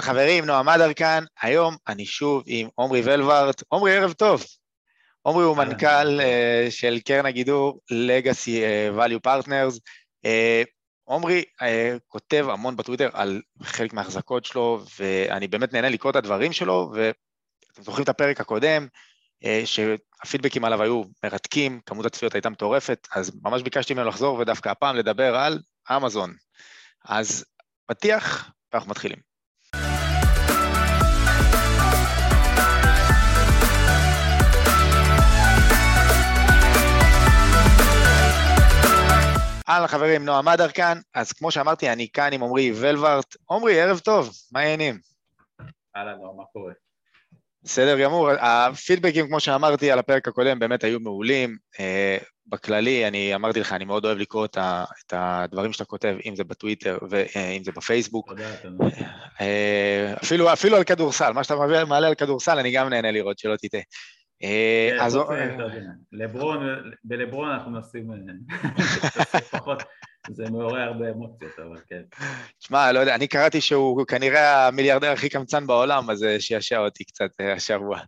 חברים, נועם אדר כאן, היום אני שוב עם עומרי ולוורט. עומרי, ערב טוב. עומרי הוא מנכ"ל uh, של קרן הגידור Legacy uh, Value Partners. Uh, כותב המון בטוויטר על חלק מההחזקות שלו, ואני באמת נהנה לקרוא את הדברים שלו, ואתם זוכרים את הפרק הקודם, שהפידבקים עליו היו מרתקים, כמות הצפיות הייתה מטורפת, אז ממש ביקשתי ממנו לחזור ודווקא הפעם לדבר על אמזון. אז פתיח, ואנחנו מתחילים. אהלן חברים, נועם אדר כאן, אז כמו שאמרתי, אני כאן עם עמרי ולוורט. עמרי, ערב טוב, מה העניינים? אהלן, נועם, מה קורה? בסדר גמור, הפידבקים, כמו שאמרתי על הפרק הקודם, באמת היו מעולים. אה, בכללי, אני אמרתי לך, אני מאוד אוהב לקרוא את הדברים שאתה כותב, אם זה בטוויטר ואם זה בפייסבוק. תודה, תודה. אה, אפילו, אפילו על כדורסל, מה שאתה מעלה על כדורסל, אני גם נהנה לראות, שלא תטעה. אה, כן, אז... לברון, בלברון אנחנו מנסים פחות, זה מעורר הרבה אמוציות, אבל כן. שמע, לא יודע, אני קראתי שהוא כנראה המיליארדר הכי קמצן בעולם, אז שישע אותי קצת אה, השבוע.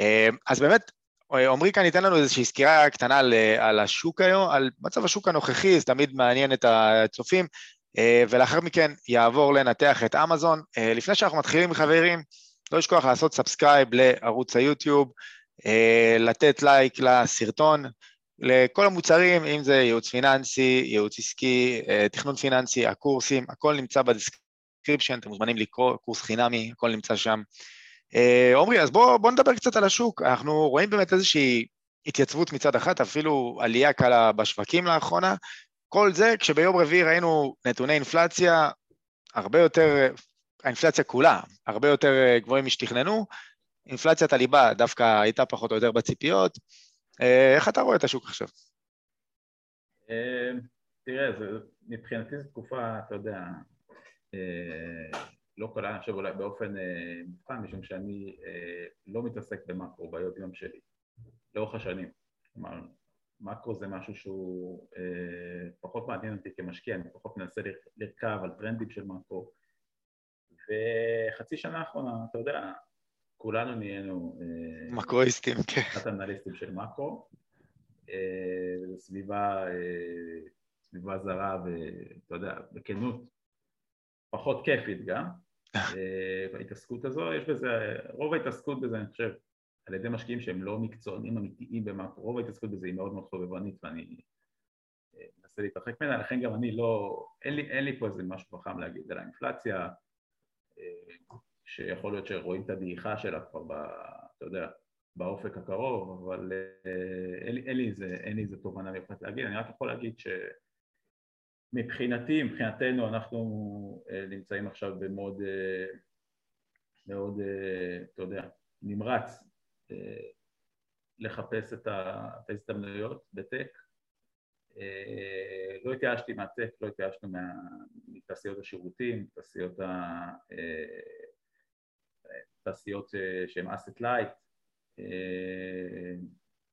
אה, אז באמת, עמרי כאן ייתן לנו איזושהי סקירה קטנה על, על השוק היום, על מצב השוק הנוכחי, זה תמיד מעניין את הצופים, ולאחר מכן יעבור לנתח את אמזון. לפני שאנחנו מתחילים, חברים, לא לשכוח לעשות subscribe לערוץ היוטיוב, אה, לתת לייק לסרטון, לכל המוצרים, אם זה ייעוץ פיננסי, ייעוץ עסקי, אה, תכנון פיננסי, הקורסים, הכל נמצא ב description, אתם מוזמנים לקרוא, קורס חינמי, הכל נמצא שם. אה, עמרי, אז בואו בוא נדבר קצת על השוק. אנחנו רואים באמת איזושהי התייצבות מצד אחד, אפילו עלייה קלה בשווקים לאחרונה. כל זה כשביום רביעי ראינו נתוני אינפלציה הרבה יותר, האינפלציה כולה, הרבה יותר גבוהים משתכננו, אינפלציית הליבה דווקא הייתה פחות או יותר בציפיות. אה, איך אתה רואה את השוק עכשיו? אה, תראה, זה, מבחינתי זו תקופה, אתה יודע, אה, לא קלה, אני חושב אולי באופן מובחן, משום שאני לא מתעסק במאקרו ביום יום שלי, לאורך השנים. כלומר, מאקרו זה משהו שהוא פחות מעניין אותי כמשקיע, אני פחות מנסה לרכב על טרנדים של מאקרו. וחצי שנה האחרונה, אתה יודע, כולנו נהיינו... אה, מקרואיסטים, כן. אחת אנליסטים של מקרו. אה, סביבה, אה, סביבה זרה ואתה יודע, בכנות, פחות כיפית גם. בהתעסקות הזו, יש בזה, רוב ההתעסקות בזה, אני חושב, על ידי משקיעים שהם לא מקצוענים אמיתיים במקרו, רוב ההתעסקות בזה היא מאוד מאוד חובבנית ואני מנסה להתרחק ממנה, לכן גם אני לא, אין לי, אין לי פה איזה משהו חכם להגיד על האינפלציה, שיכול להיות שרואים את הדעיכה שלה כבר, ב, אתה יודע, באופק הקרוב, אבל אה, אין, אין, לי איזה, אין לי איזה תובנה מיוחדת להגיד, אני רק יכול להגיד שמבחינתי, מבחינתנו, אנחנו אה, נמצאים עכשיו במוד אה, מאוד, אתה יודע, נמרץ לחפש את ההזדמנויות בטק. לא התייאשתי מהטק, לא התייאשנו מתעשיות השירותים, תעשיות תעשיות אה, שהן asset light, אה,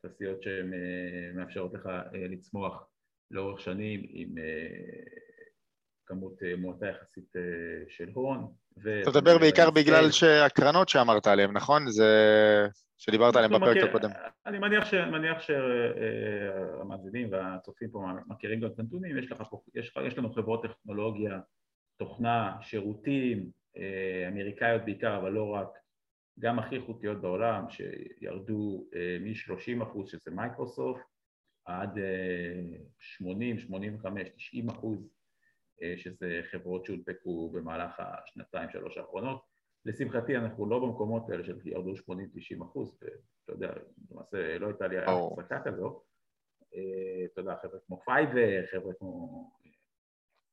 תעשיות שהן אה, מאפשרות לך לצמוח לאורך שנים עם כמות מועטה יחסית של הון. אתה מדבר בעיקר בגלל שהקרנות שאמרת עליהן, נכון? זה שדיברת עליהן בפרק הקודם. אני מניח, ש... מניח שהמאזינים והצופים פה מכירים גם את הנתונים, יש, יש, יש לנו חברות טכנולוגיה, תוכנה, שירותים, אמריקאיות בעיקר, אבל לא רק, גם הכי איכותיות בעולם, שירדו אה, מ-30 אחוז, שזה מייקרוסופט, עד 80, 85, 90 אחוז, אה, שזה חברות שהונפקו במהלך השנתיים, שלוש האחרונות. לשמחתי אנחנו לא במקומות האלה של ירדו 80-90 אחוז, ואתה יודע, למעשה לא הייתה לי החזקה כזו. אה, אתה יודע, חבר'ה כמו Fiverr, חבר'ה כמו,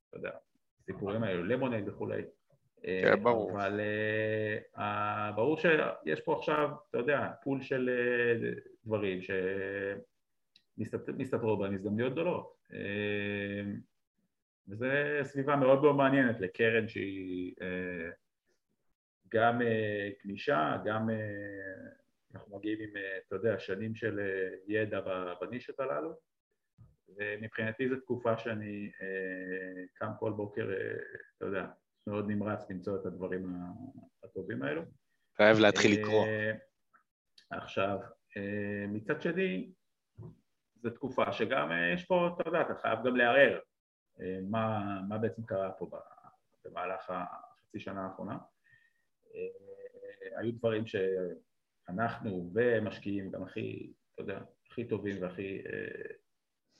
אתה יודע, סיפורים האלו, Lemonade וכולי. כן, אה, ברור. אבל uh, ברור שיש פה עכשיו, אתה יודע, פול של uh, דברים שמסתתרות בהם הזדמנויות גדולות. וזו סביבה מאוד מאוד מעניינת לקרן שהיא גם גמישה, גם אנחנו מגיעים עם, אתה יודע, שנים של ידע בנישות הללו. ומבחינתי זו תקופה שאני קם כל בוקר, אתה יודע, מאוד נמרץ למצוא את הדברים הטובים האלו. חייב להתחיל לקרוא. עכשיו, מצד שני, זו תקופה שגם יש פה, אתה יודע, אתה חייב גם לערער מה, מה בעצם קרה פה במהלך החצי שנה האחרונה. היו דברים שאנחנו ומשקיעים גם הכי, אתה יודע, הכי טובים והכי,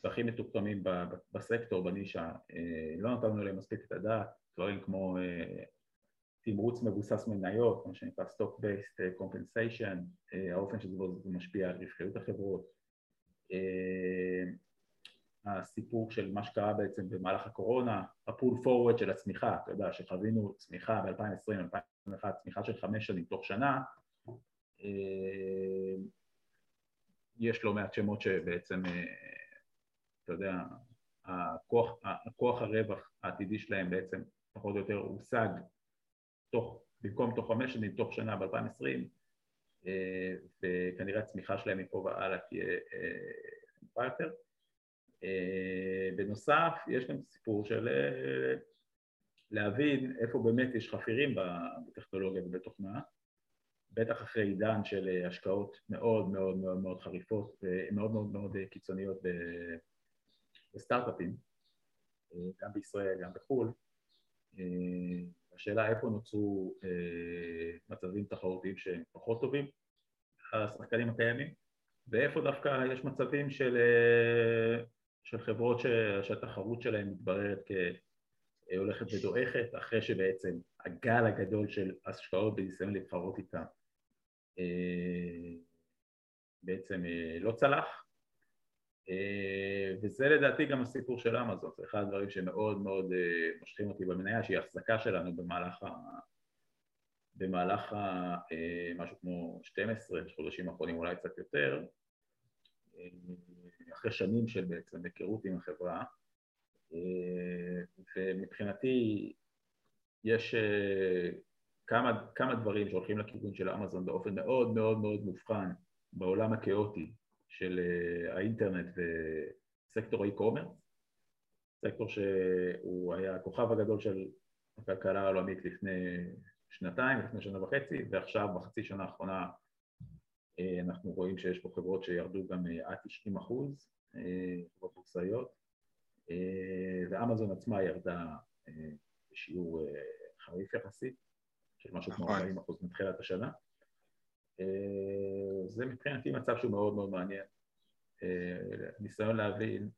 והכי מתוחכמים בסקטור, בנישה, לא נתנו להם מספיק את הדעת, דברים כמו תמרוץ מבוסס מניות, מה שנקרא Stock Based Compensation, האופן שזה משפיע על רווחיות החברות, הסיפור של מה שקרה בעצם במהלך הקורונה, הפול פורוורד של הצמיחה, אתה יודע שחווינו צמיחה ב-2020-2021, צמיחה של חמש שנים תוך שנה, יש לא מעט שמות שבעצם, אתה יודע, הכוח, הכוח הרווח העתידי שלהם בעצם פחות או יותר הושג תוך, במקום תוך חמש שנים, תוך שנה ב-2020 וכנראה הצמיחה שלהם מפה והלאה תהיה נמוכה יותר אה, בנוסף, יש גם סיפור של אה, להבין איפה באמת יש חפירים בטכנולוגיה ובתוכנה, בטח אחרי עידן של אה, השקעות מאוד מאוד מאוד מאוד חריפות ומאוד מאוד מאוד קיצוניות בסטארט-אפים, גם בישראל, גם בחו"ל. השאלה איפה נוצרו מצבים תחרותיים שהם פחות טובים, השחקנים הקיימים, ואיפה דווקא יש מצבים של של חברות ש... שהתחרות שלהן מתבררת כהולכת ודועכת, אחרי שבעצם הגל הגדול של השקעות בניסיון להתחרות איתה אה, בעצם אה, לא צלח, אה, וזה לדעתי גם הסיפור של אמזון, זה אחד הדברים שמאוד מאוד מושכים אותי במניה, שהיא החזקה שלנו במהלך ה... במהלך ה... משהו כמו 12 חודשים האחרונים, אולי קצת יותר, אחרי שנים של בעצם היכרות עם החברה, אה, ומבחינתי יש אה, כמה, כמה דברים שהולכים לכיוון של אמזון באופן מאוד מאוד מאוד מובחן בעולם הכאוטי של אה, האינטרנט וסקטור האי-קומרס, סקטור שהוא היה הכוכב הגדול של הכלכלה העולמית לפני שנתיים, לפני שנה וחצי, ועכשיו בחצי שנה האחרונה אה, אנחנו רואים שיש פה חברות שירדו גם אה, עד 90 אחוז, חברות בורסאיות, ואמזון עצמה ירדה בשיעור חריף יחסית, של משהו כמו 40 נכון. אחוז מתחילת השנה. זה מבחינתי מצב שהוא מאוד מאוד מעניין. ניסיון להבין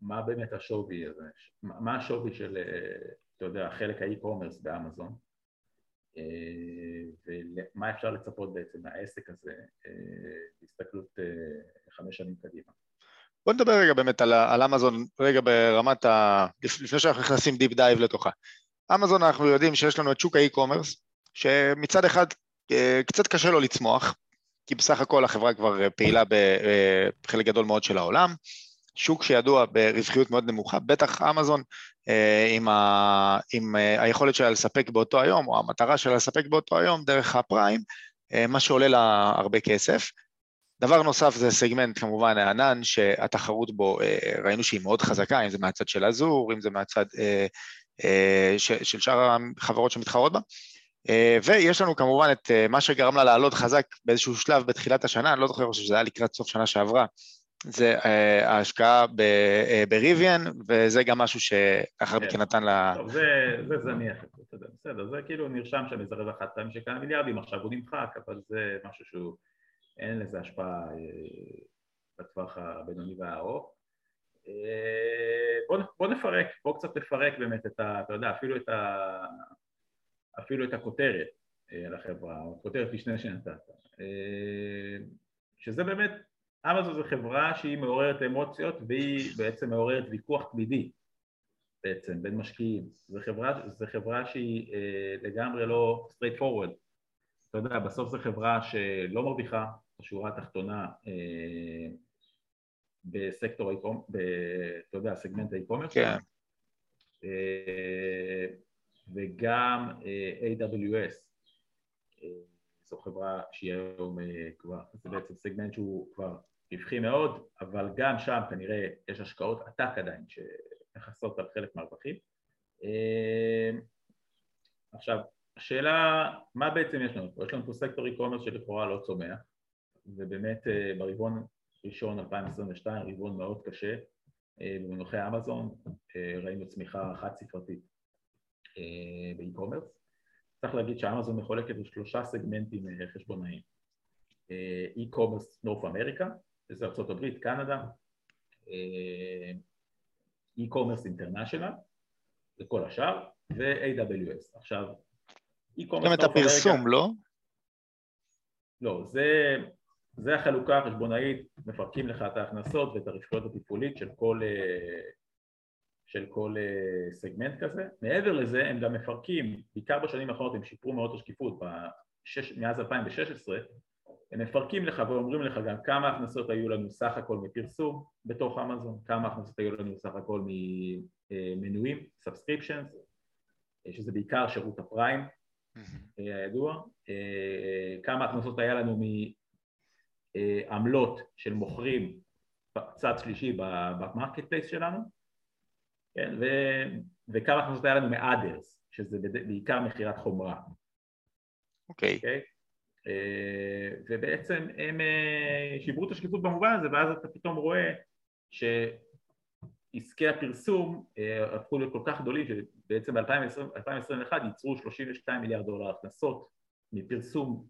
מה באמת השווי הזה, מה השווי של, אתה יודע, חלק האי-קומרס באמזון, אה, ומה אפשר לצפות בעצם מהעסק הזה אה, בהסתכלות אה, חמש שנים קדימה. בוא נדבר רגע באמת על, על אמזון, רגע ברמת ה... לפני שאנחנו נכנסים deep dive לתוכה. אמזון אנחנו יודעים שיש לנו את שוק ה e-commerce, שמצד אחד קצת קשה לו לצמוח, כי בסך הכל החברה כבר פעילה בחלק גדול מאוד של העולם, שוק שידוע ברווחיות מאוד נמוכה, בטח אמזון אה, עם, ה, עם אה, היכולת שלה לספק באותו היום, או המטרה שלה לספק באותו היום דרך ה Prime, אה, מה שעולה לה הרבה כסף. דבר נוסף זה סגמנט כמובן הענן, שהתחרות בו ראינו שהיא מאוד חזקה, אם זה מהצד של אזור, אם זה מהצד של שאר החברות שמתחרות בה. ויש לנו כמובן את מה שגרם לה לעלות חזק באיזשהו שלב בתחילת השנה, אני לא זוכר שזה היה לקראת סוף שנה שעברה, זה uh, ההשקעה בריביאן, וזה גם משהו שאחר מכן כן. נתן לה... טוב, זה, זניח, בסדר, זה כאילו נרשם שם איזה רווח חד פעמי של כמה מיליארדים, עכשיו הוא נמחק, אבל זה משהו שהוא, אין לזה השפעה בטווח הבינוני והארוך. בוא, בוא נפרק, בוא קצת נפרק באמת את ה... אתה יודע, אפילו את, ה, אפילו את הכותרת uh, לחברה, או הכותרת משנה שנתת, uh, שזה באמת אמזון זו חברה שהיא מעוררת אמוציות והיא בעצם מעוררת ויכוח תמידי בעצם בין משקיעים. זו חברה, זו חברה שהיא אה, לגמרי לא straight forward. אתה יודע, בסוף זו חברה שלא מרוויחה בשורה התחתונה אה, בסקטור ה e-commerce, אתה יודע, סגמנט ה e-commerce. כן. וגם אה, AWS. אה, זו חברה שהיא היום אה, כבר, זה בעצם סגמנט שהוא כבר רווחי מאוד, אבל גם שם כנראה יש השקעות עתק עדיין שמכסות על חלק מהרווחים. עכשיו, השאלה, מה בעצם יש לנו פה? יש לנו פה סקטור e-commerce שלכאורה לא צומח, ובאמת ברבעון ראשון 2022, רבעון מאוד קשה, במונחי אמזון, ראינו צמיחה חד ספרתית באי-קומרס. צריך להגיד שאמזון מחולקת לשלושה סגמנטים חשבונאיים. e-commerce נורף אמריקה, שזה ארה"ב, קנדה, e-commerce international, זה כל השאר, ו-AWS. עכשיו, e-commerce... גם את הפרסום, לא? לא, זה, זה החלוקה החשבונאית, מפרקים לך את ההכנסות ואת הרווחיות התפעולית של כל, אה, של כל אה, סגמנט כזה. מעבר לזה הם גם מפרקים, בעיקר בשנים האחרונות הם שיפרו מאוד את השקיפות, בשש, מאז 2016 הם מפרקים לך ואומרים לך גם כמה הכנסות היו לנו סך הכל מפרסום בתוך אמזון, כמה הכנסות היו לנו סך הכל ממנויים, subscriptions, שזה בעיקר שירות ה Prime הידוע, כמה הכנסות היה לנו מעמלות של מוכרים בצד שלישי ב marketplace שלנו, כן, ו, וכמה הכנסות היה לנו מ others, שזה בעיקר מכירת חומרה. אוקיי. Okay. Okay? אה, ובעצם הם אה, שיפרו את השקיפות במובן הזה ואז אתה פתאום רואה שעסקי הפרסום אה, הפכו להיות כל כך גדולים שבעצם ב-2021 ייצרו 32 מיליארד דולר הכנסות מפרסום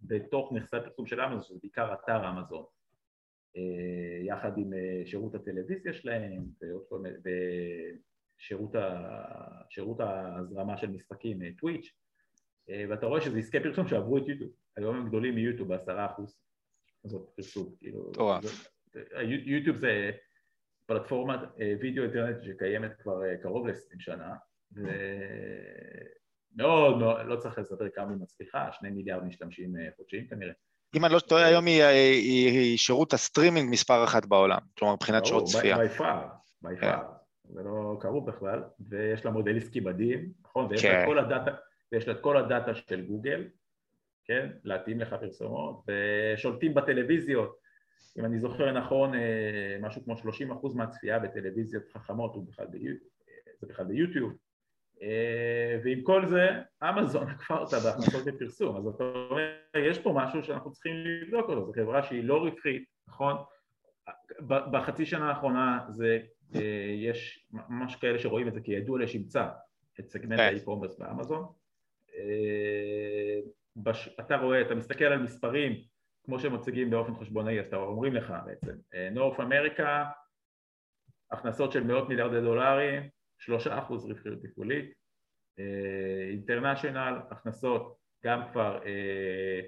בתוך נכסי הפרסום של אמזון, שזה בעיקר אתר אמזון, יחד עם שירות הטלוויזיה שלהם ושירות ההזרמה של משחקים, טוויץ', ואתה רואה שזה עסקי פרסום שעברו את יוטיוב היום הם גדולים מיוטיוב בעשרה אחוז, זאת פרסום, כאילו, יוטיוב זה פלטפורמת אה, וידאו אינטרנט שקיימת כבר אה, קרוב ל-20 שנה, ומאוד מאוד, לא צריך לספר כמה היא מצליחה, שני מיליארד משתמשים אה, חודשיים כנראה. אם אני לא טועה, היום היא, היא, היא שירות הסטרימינג מספר אחת בעולם, כלומר מבחינת שעות צפייה. by far, by far, זה לא קרוב בכלל, ויש לה מודל עסקי מדהים, נכון? ויש לה כן. כל הדאטה, ויש לה את כל הדאטה של גוגל, כן? להתאים לך פרסומות, ושולטים בטלוויזיות, אם אני זוכר נכון, אה, משהו כמו 30% מהצפייה בטלוויזיות חכמות הוא בכלל ביוטיוב, זה בכלל ביוטיוב, אה, ועם כל זה, אמזון עקפה אותה בהכנסות לפרסום, אז אתה אומר, יש פה משהו שאנחנו צריכים לבדוק אותו, זו חברה שהיא לא רווחית, נכון? בחצי שנה האחרונה זה, אה, יש ממש כאלה שרואים את זה כידוע לשמצה, את סגמנט כן. האי-קומרס באמזון, בש... אתה רואה, אתה מסתכל על מספרים כמו שהם מציגים באופן חשבונאי, אז אתה אומרים לך בעצם, נורף אמריקה, הכנסות של מאות מיליארדי דולרים, שלושה אחוז רווחיות תפעולית, אינטרנשיונל, הכנסות גם כבר אה,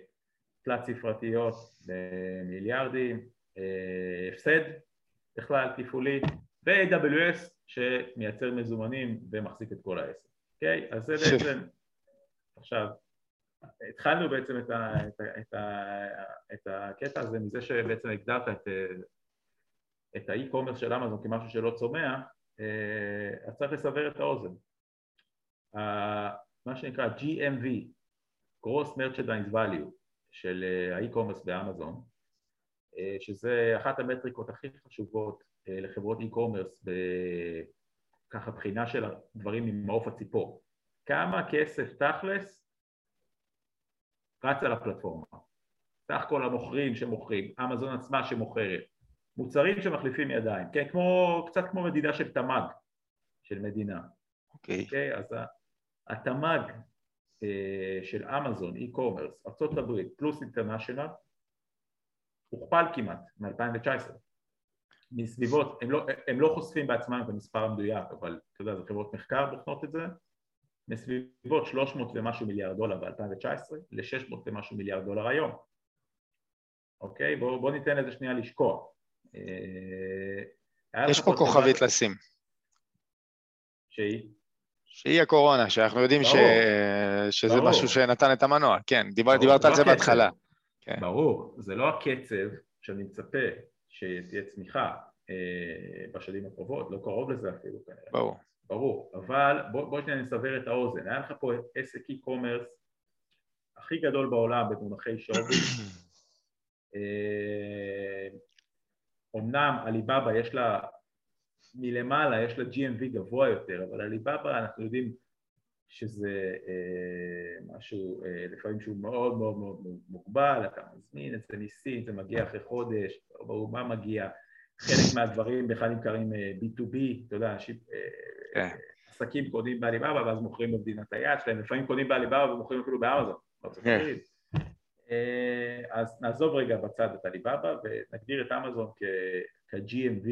תלת ספרתיות במיליארדים, אה, הפסד בכלל תפעולי, ו-AWS שמייצר מזומנים ומחזיק את כל העסק, אוקיי? אז זה בעצם, עכשיו התחלנו בעצם את, ה, את, ה, את, ה, את הקטע הזה מזה שבעצם הגדרת את, את האי-קומרס של אמזון כמשהו שלא צומח, אה, אז צריך לסבר את האוזן. מה שנקרא GMV, Gross Merchandise Value של אה, האי-קומרס באמזון, אה, שזה אחת המטריקות הכי חשובות לחברות אי-קומרס בככה בחינה של הדברים עם מעוף הציפור. כמה כסף תכלס רץ על הפלטפורמה. סך כל המוכרים שמוכרים, אמזון עצמה שמוכרת, מוצרים שמחליפים ידיים, כן, כמו, קצת כמו מדידה של תמ"ג, של מדינה. אוקיי. Okay. אוקיי, okay, אז התמ"ג אה, של אמזון, e-commerce, ארה"ב פלוס אינטרנשיונל, הוכפל כמעט מ-2019. מסביבות, הם לא, הם לא חושפים בעצמם את המספר המדויק, אבל אתה יודע, זה חברות מחקר בוחנות את זה, מסביבות 300 ומשהו מיליארד דולר ב-2019 ל-600 ומשהו מיליארד דולר היום. אוקיי? בואו בוא ניתן לזה שנייה לשקוע. אה, יש פה כוכבית דבר... לשים. שהיא? שהיא הקורונה, שאנחנו יודעים ש... שזה ברור. משהו שנתן את המנוע, כן, דיבר, דיברת לא על זה הקצב. בהתחלה. כן. ברור, זה לא הקצב שאני מצפה שתהיה צמיחה אה, בשנים הקרובות, לא קרוב לזה אפילו כנראה. ברור. ברור, אבל בוא, בוא שנייה נסבר את האוזן, היה לך פה עסק e-commerce הכי גדול בעולם במונחי שווי, אומנם אה, עליבאבא יש לה, מלמעלה יש לה GMV גבוה יותר, אבל עליבאבא אנחנו יודעים שזה אה, משהו אה, לפעמים שהוא מאוד מאוד מאוד מוגבל, אתה מזמין את זה מסין, זה מגיע אחרי חודש, לא ברור מה מגיע, חלק מהדברים בכלל נמכרים אה, B2B, אתה יודע, אנשים, כן. עסקים קונים בעליבאבא ואז מוכרים במדינת היד שלהם, לפעמים קונים בעליבאבא ומוכרים אפילו באמזון, כן. אז נעזוב רגע בצד את עליבאבא ונגדיר את אמזון כ-GMV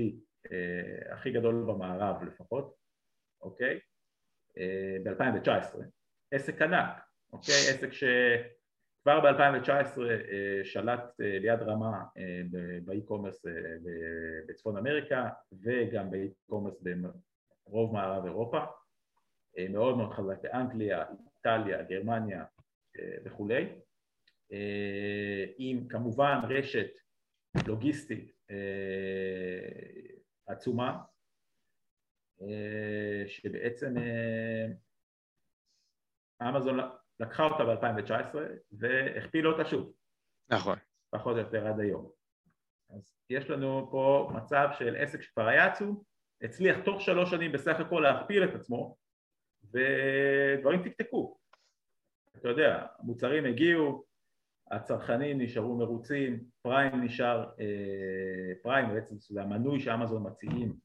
הכי גדול במערב לפחות, אוקיי? ב-2019, עסק ענק, אוקיי? עסק שכבר ב-2019 אה, שלט אה, ליד רמה אה, באי-קומרס בצפון אמריקה וגם באי-קומרס ברוב מערב אירופה, מאוד מאוד חזק באנגליה, איטליה, גרמניה וכולי, עם כמובן רשת לוגיסטית עצומה אה, שבעצם אה, אמזון לקחה אותה ב-2019 והכפילה אותה שוב. נכון. פחות או יותר עד היום. אז יש לנו פה מצב של עסק שכבר היה עצום, הצליח תוך שלוש שנים בסך הכל להכפיל את עצמו ודברים תקתקו. אתה יודע, המוצרים הגיעו, הצרכנים נשארו מרוצים, פריים נשאר, אה, פריים בעצם זה המנוי שאמזון מציעים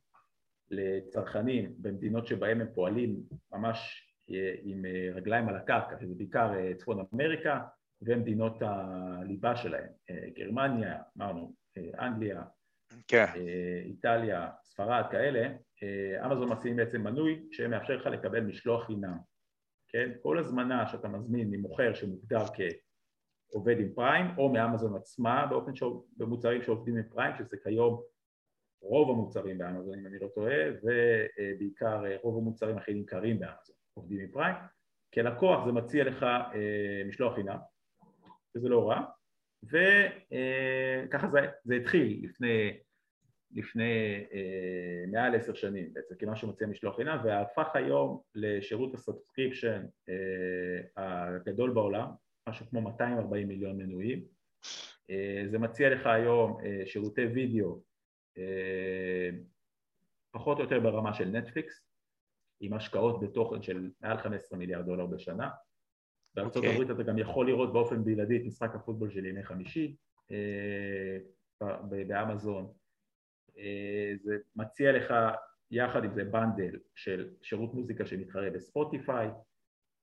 לצרכנים במדינות שבהם הם פועלים ממש אה, עם אה, רגליים על הקרקע, שזה בעיקר צפון אמריקה ומדינות הליבה שלהם, גרמניה, אמרנו, אנגליה, כן. איטליה, ספרד, כאלה, אמזון מציעים בעצם מנוי שמאפשר לך לקבל משלוח חינם, כן? כל הזמנה שאתה מזמין ממוכר שמוגדר כעובד עם פריים או מאמזון עצמה באופן ש... במוצרים שעובדים עם פריים, שזה כיום רוב המוצרים באמזון אם אני לא טועה ובעיקר אה, רוב המוצרים הכי נמכרים באמזון עובדים עם פריים. כלקוח זה מציע לך אה, משלוח חינם וזה לא רע וככה אה, זה, זה התחיל לפני, לפני מעל עשר שנים בעצם כמה שמציע משלוח חינם והפך היום לשירות ה subscription הגדול בעולם משהו כמו 240 מיליון מנויים זה מציע לך היום שירותי וידאו אה, פחות או יותר ברמה של נטפליקס, עם השקעות בתוכן של מעל 15 מיליארד דולר בשנה. בארצות okay. אוקיי. הברית אתה גם יכול לראות באופן בלעדי את משחק הפוטבול של ימי חמישי אה, באמזון. אה, זה מציע לך יחד עם זה בנדל של שירות מוזיקה שמתחרה בספוטיפיי,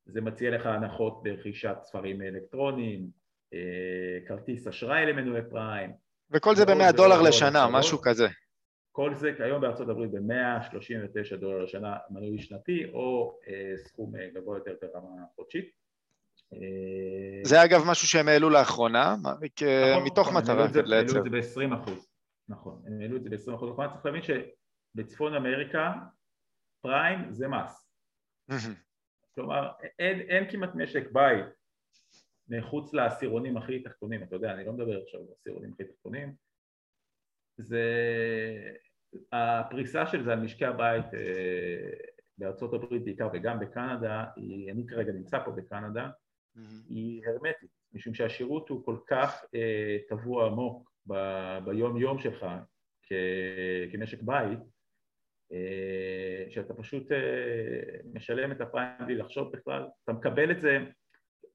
זה מציע לך הנחות ברכישת ספרים אלקטרוניים, כרטיס אשראי למנועי פריים, וכל זה ב-100 דולר לשנה, משהו כזה. כל זה כיום בארצות הברית ב-139 דולר לשנה מנוי שנתי או אה, סכום אה, גבוה יותר ברמה חודשית. אה, זה אגב משהו שהם העלו לאחרונה, נכון, מתוך נכון, מטרה לייצר. הם העלו את זה ב-20 אחוז, נכון, הם העלו את זה ב-20 אחוז, צריך להבין שבצפון אמריקה פריים זה מס. כלומר, אין, אין כמעט משק בית מחוץ לעשירונים הכי תחתונים, אתה יודע, אני לא מדבר עכשיו על העשירונים הכי תחתונים, זה... הפריסה של זה על משקי הבית אה, בארצות הברית בעיקר וגם בקנדה, היא, אני כרגע נמצא פה בקנדה, mm-hmm. היא הרמטית, משום שהשירות הוא כל כך אה, טבוע עמוק ב, ביום יום שלך כ, כמשק בית, שאתה פשוט אה, משלם את הפריים בלי לחשוב בכלל, אתה מקבל את זה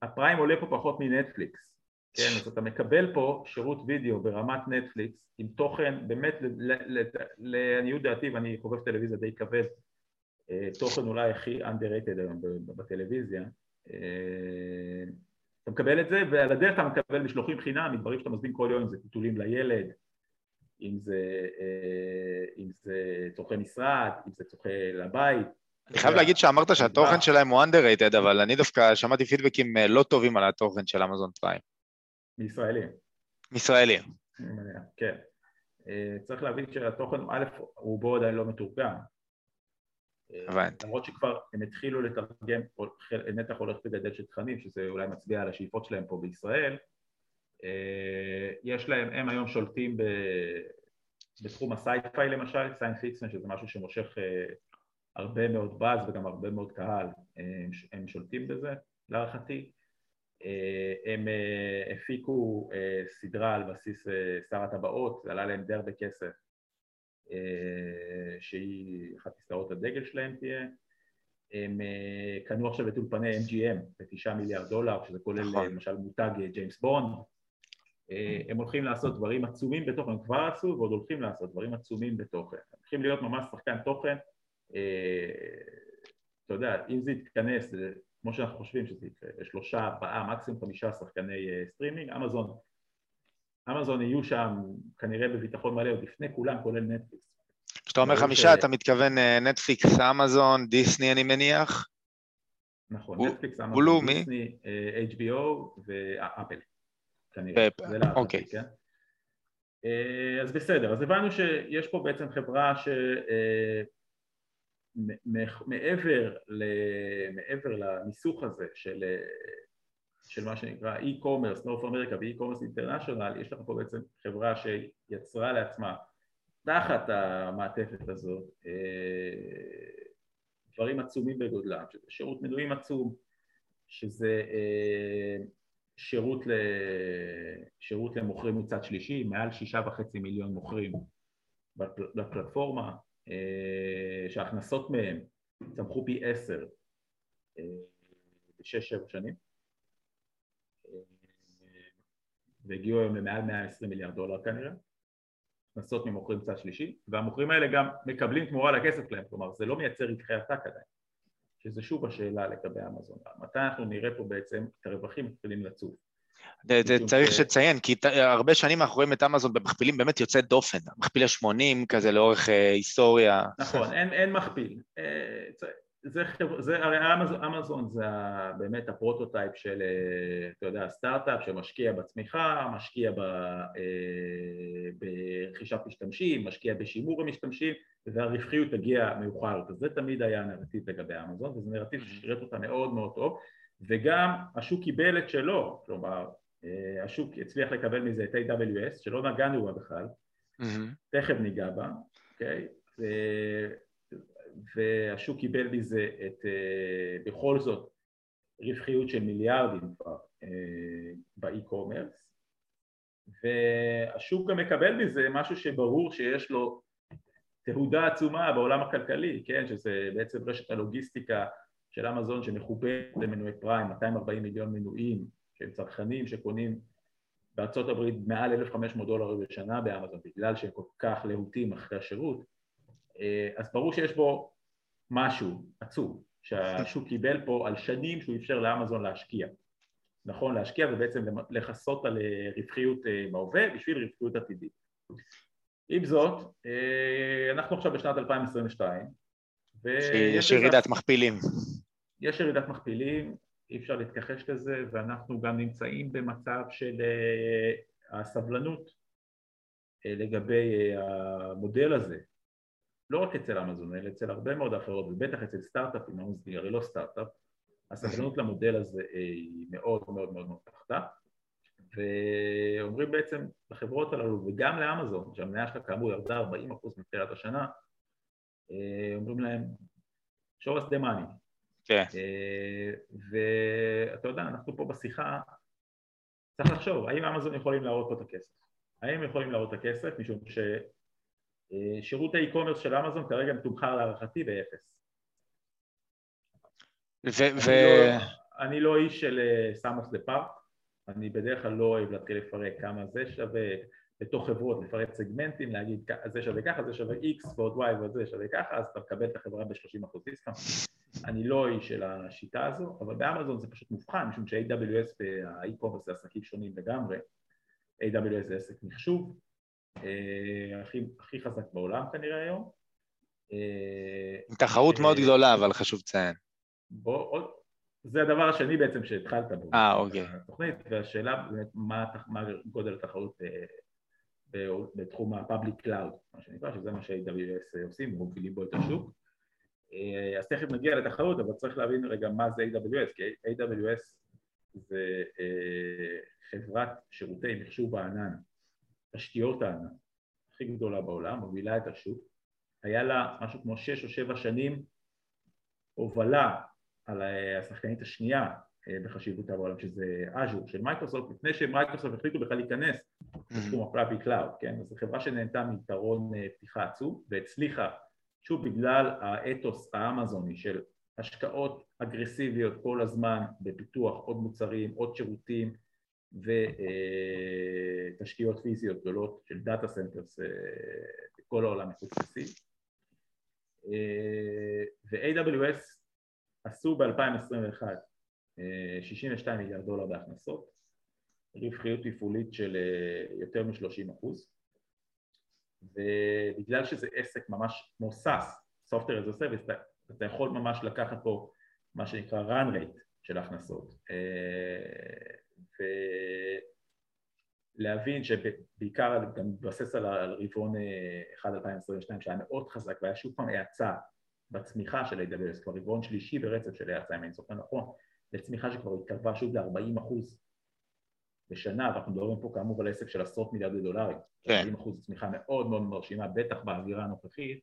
הפריים עולה פה פחות מנטפליקס, כן, אז אתה מקבל פה שירות וידאו ברמת נטפליקס עם תוכן באמת, לעניות דעתי, ואני חובב טלוויזיה די כבד, אה, תוכן אולי הכי underrated היום בטלוויזיה, אה, אתה מקבל את זה ועל הדרך אתה מקבל משלוחים חינם, מדברים שאתה מזמין כל יום, זה טיטולים לילד, אם זה, אה, אם זה צורכי משרד, אם זה צורכי לבית, אני חייב להגיד שאמרת שהתוכן שלהם הוא underrated, אבל אני דווקא שמעתי פידבקים אה, לא טובים על התוכן של אמזון פריים. מישראלים. מישראלים. כן. אה, צריך להבין שהתוכן, א', רובו עדיין לא מתורגם. הבנתי. למרות שכבר הם התחילו לתרגם נתח הולך וגדל של תכנים, שזה אולי מצביע על השאיפות שלהם פה בישראל. יש להם, הם היום שולטים בתחום ה sci-fi למשל, science fiction, שזה משהו שמושך הרבה מאוד באז וגם הרבה מאוד קהל הם, הם שולטים בזה להערכתי. אה, הם אה, הפיקו אה, סדרה על בסיס שר הטבעות, זה עלה להם די הרבה כסף שהיא אחת מסדרות הדגל שלהם תהיה. הם קנו עכשיו את אולפני MGM בתשעה מיליארד דולר, שזה כולל נכון. למשל מותג ג'יימס בונד, הם הולכים לעשות דברים עצומים בתוכן, הם כבר עשו ועוד הולכים לעשות דברים עצומים בתוכן, הם הולכים להיות ממש שחקן תוכן, אתה יודע, אם זה יתכנס, כמו שאנחנו חושבים שזה יקרה, לשלושה, ארבעה, מקסימום חמישה שחקני סטרימינג, אמזון אמזון יהיו שם כנראה בביטחון מלא עוד לפני כולם, כולל נטפליקס. כשאתה אומר חמישה, אתה מתכוון אה, נטפליקס, אמזון, דיסני אני מניח? נכון, נטפליקס, אמזון, דיסני, אה, HBO ואפל, כנראה. אוקיי. כן? אה, אז בסדר, אז הבנו שיש פה בעצם חברה ש... מעבר, מעבר לניסוך הזה של של מה שנקרא e-commerce, North America ו-e-commerce international, יש לך פה בעצם חברה שיצרה לעצמה תחת המעטפת הזאת אה, דברים עצומים בגודלם, שזה שירות מנויים עצום, שזה אה, שירות, ל... שירות למוכרים מצד שלישי, מעל שישה וחצי מיליון מוכרים בפלטפורמה, אה, שההכנסות מהם צמחו פי עשר בשש-שבע שנים. והגיעו היום למעל 120 מיליארד דולר כנראה, הכנסות ממוכרים צד שלישי, והמוכרים האלה גם מקבלים תמורה לכסף להם, כלומר זה לא מייצר רווחי עתק עדיין, שזה שוב השאלה לגבי אמזון, מתי אנחנו נראה פה בעצם את הרווחים מתחילים לצוף. צריך שציין, כי הרבה שנים אנחנו רואים את אמזון במכפילים באמת יוצא דופן, מכפיל ה-80 כזה לאורך אה, היסטוריה. נכון, אין מכפיל. זה, זה הרי אמזון, אמזון זה באמת ה prototype של, אה, אתה יודע, סטארט-אפ שמשקיע בצמיחה, משקיע ב, אה, ברכישת משתמשים, משקיע בשימור המשתמשים והרווחיות תגיע מאוחר יותר, זה תמיד היה הנרטיב לגבי אמזון וזה נרטיב ששירת אותה מאוד מאוד טוב וגם השוק קיבל את שלו, כלומר אה, השוק הצליח לקבל מזה את AWS שלא נגענו בה בכלל, mm-hmm. תכף ניגע בה, אוקיי? Okay? והשוק קיבל מזה את, אה, בכל זאת, רווחיות של מיליארדים כבר אה, באי-קומרס. והשוק גם מקבל מזה משהו שברור שיש לו תהודה עצומה בעולם הכלכלי, כן, שזה בעצם רשת הלוגיסטיקה של אמזון שמחוברת למנועי פריים, 240 מיליון מנויים שהם צרכנים שקונים בארצות הברית מעל 1,500 דולר בשנה באמזון בגלל שהם כל כך להוטים אחרי השירות אז ברור שיש בו משהו עצום שהשוק קיבל פה על שנים שהוא אפשר לאמזון להשקיע. נכון להשקיע ובעצם לכסות על אה, רווחיות אה, בהווה בשביל רווחיות עתידית. עם זאת אנחנו עכשיו בשנת 2022 ויש ירידת מכפילים. יש ירידת מכפילים אי אפשר להתכחש לזה ואנחנו גם נמצאים במצב של הסבלנות לגבי המודל הזה לא רק אצל אמזון, אלא אצל הרבה מאוד אחרות, ובטח אצל סטארט-אפים, אמזון הרי לא סטארט-אפ, הסבלנות למודל הזה היא מאוד מאוד מאוד מאוד פחתה, ואומרים בעצם לחברות הללו, וגם לאמזון, שהמניה שלך כאמור ירדה 40% מתחילת השנה, אה, אומרים להם, show us the money. כן. ואתה יודע, אנחנו פה בשיחה, צריך לחשוב, האם אמזון יכולים להראות פה את הכסף? האם יכולים להראות את הכסף? משום ש... אה, שירות ה e-commerce של אמזון כרגע מתומחר להערכתי באפס. ו- אני, לא, אני לא איש של sum of the parts, אני בדרך כלל לא אוהב להתחיל לפרק כמה זה שווה בתוך חברות, לפרק סגמנטים, להגיד זה שווה ככה, זה שווה X ועוד Y וזה שווה ככה, אז אתה מקבל את החברה ב-30% discount. אני לא איש של השיטה הזו, אבל באמזון זה פשוט מובחן, משום ש-AWS וה e-commerce זה עסקים שונים לגמרי. AWS זה עסק מחשוב, אה, הכי, הכי חזק בעולם כנראה היום. אה, תחרות מאוד גדולה, אבל חשוב לציין. בוא, זה הדבר השני בעצם שהתחלת בו. אה, אוקיי. התוכנית, והשאלה באמת מה, מה גודל התחרות אה, בתחום ה-public cloud, מה שנקרא, שזה מה ש-AWS עושים, מובילים בו את השוק. אז תכף נגיע לתחרות, אבל צריך להבין רגע מה זה AWS, כי AWS זה חברת שירותי מחשוב הענן תשתיות הענן הכי גדולה בעולם, מובילה את השוק, היה לה משהו כמו שש או שבע שנים הובלה על השחקנית השנייה אה, בחשיבותה בעולם, שזה אג'ור של מייקרוסופט, לפני שמייקרוסופט החליטו בכלל להיכנס לתחום ה public cloud, כן? אז זו חברה שנהנתה מיתרון אה, פתיחה עצום והצליחה, שוב בגלל האתוס האמזוני של השקעות אגרסיביות כל הזמן בפיתוח עוד מוצרים, עוד שירותים ותשתיות פיזיות גדולות של data centers בכל העולם מחוץ לסין ו-AWS עשו ב-2021 62 מיליארד דולר בהכנסות, רווחיות תפעולית של יותר מ-30 אחוז. ובגלל שזה עסק ממש כמו SAS, Software as a Service, אתה יכול ממש לקחת פה מה שנקרא run rate של הכנסות ולהבין שבעיקר גם מתבסס על הרבעון 1 2022 שהיה מאוד חזק והיה שוב פעם האצה בצמיחה של AWS, כבר רבעון שלישי ברצף של האצה, אם אני זוכר נכון, לצמיחה שכבר התקרבה שוב ל-40 אחוז בשנה, ואנחנו מדברים פה כאמור על עסק של עשרות מיליארדי דולרים, כן. 40 אחוז צמיחה מאוד מאוד מרשימה, בטח באווירה הנוכחית.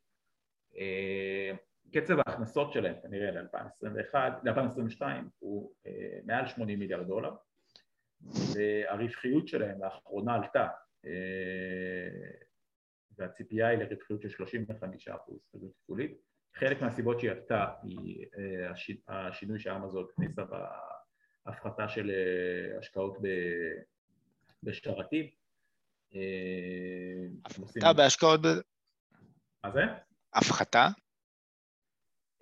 אה, קצב ההכנסות שלהם כנראה ל-2021, ל-2022 הוא אה, מעל 80 מיליארד דולר, והרווחיות שלהם לאחרונה עלתה, אה, והציפייה היא לרווחיות של 35 אחוז כזאת תפעולית. חלק מהסיבות שהיא עלתה היא השינוי שאמזון הכניסה הפחתה של אה, השקעות בשרתים. אה, הפחתה בהשקעות. מה זה? הפחתה?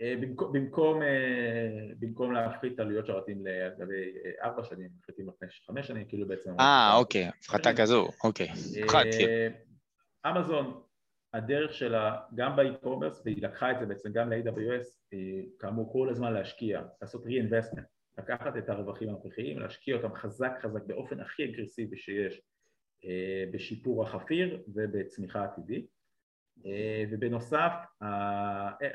אה, במקום, במקום להפחית עלויות שרתים לגבי ארבע שנים, מפחיתים לפני חמש שנים, כאילו בעצם... אה, אוקיי, הפחתה כזו, אוקיי. אמזון, הדרך שלה, גם ב e-commerce, והיא לקחה את זה בעצם גם ל-AWS, כאמור כל הזמן להשקיע, לעשות re-investment. לקחת את הרווחים הנוכחיים, להשקיע אותם חזק חזק באופן הכי אגרסיבי שיש אה, בשיפור החפיר ובצמיחה עתידית אה, ובנוסף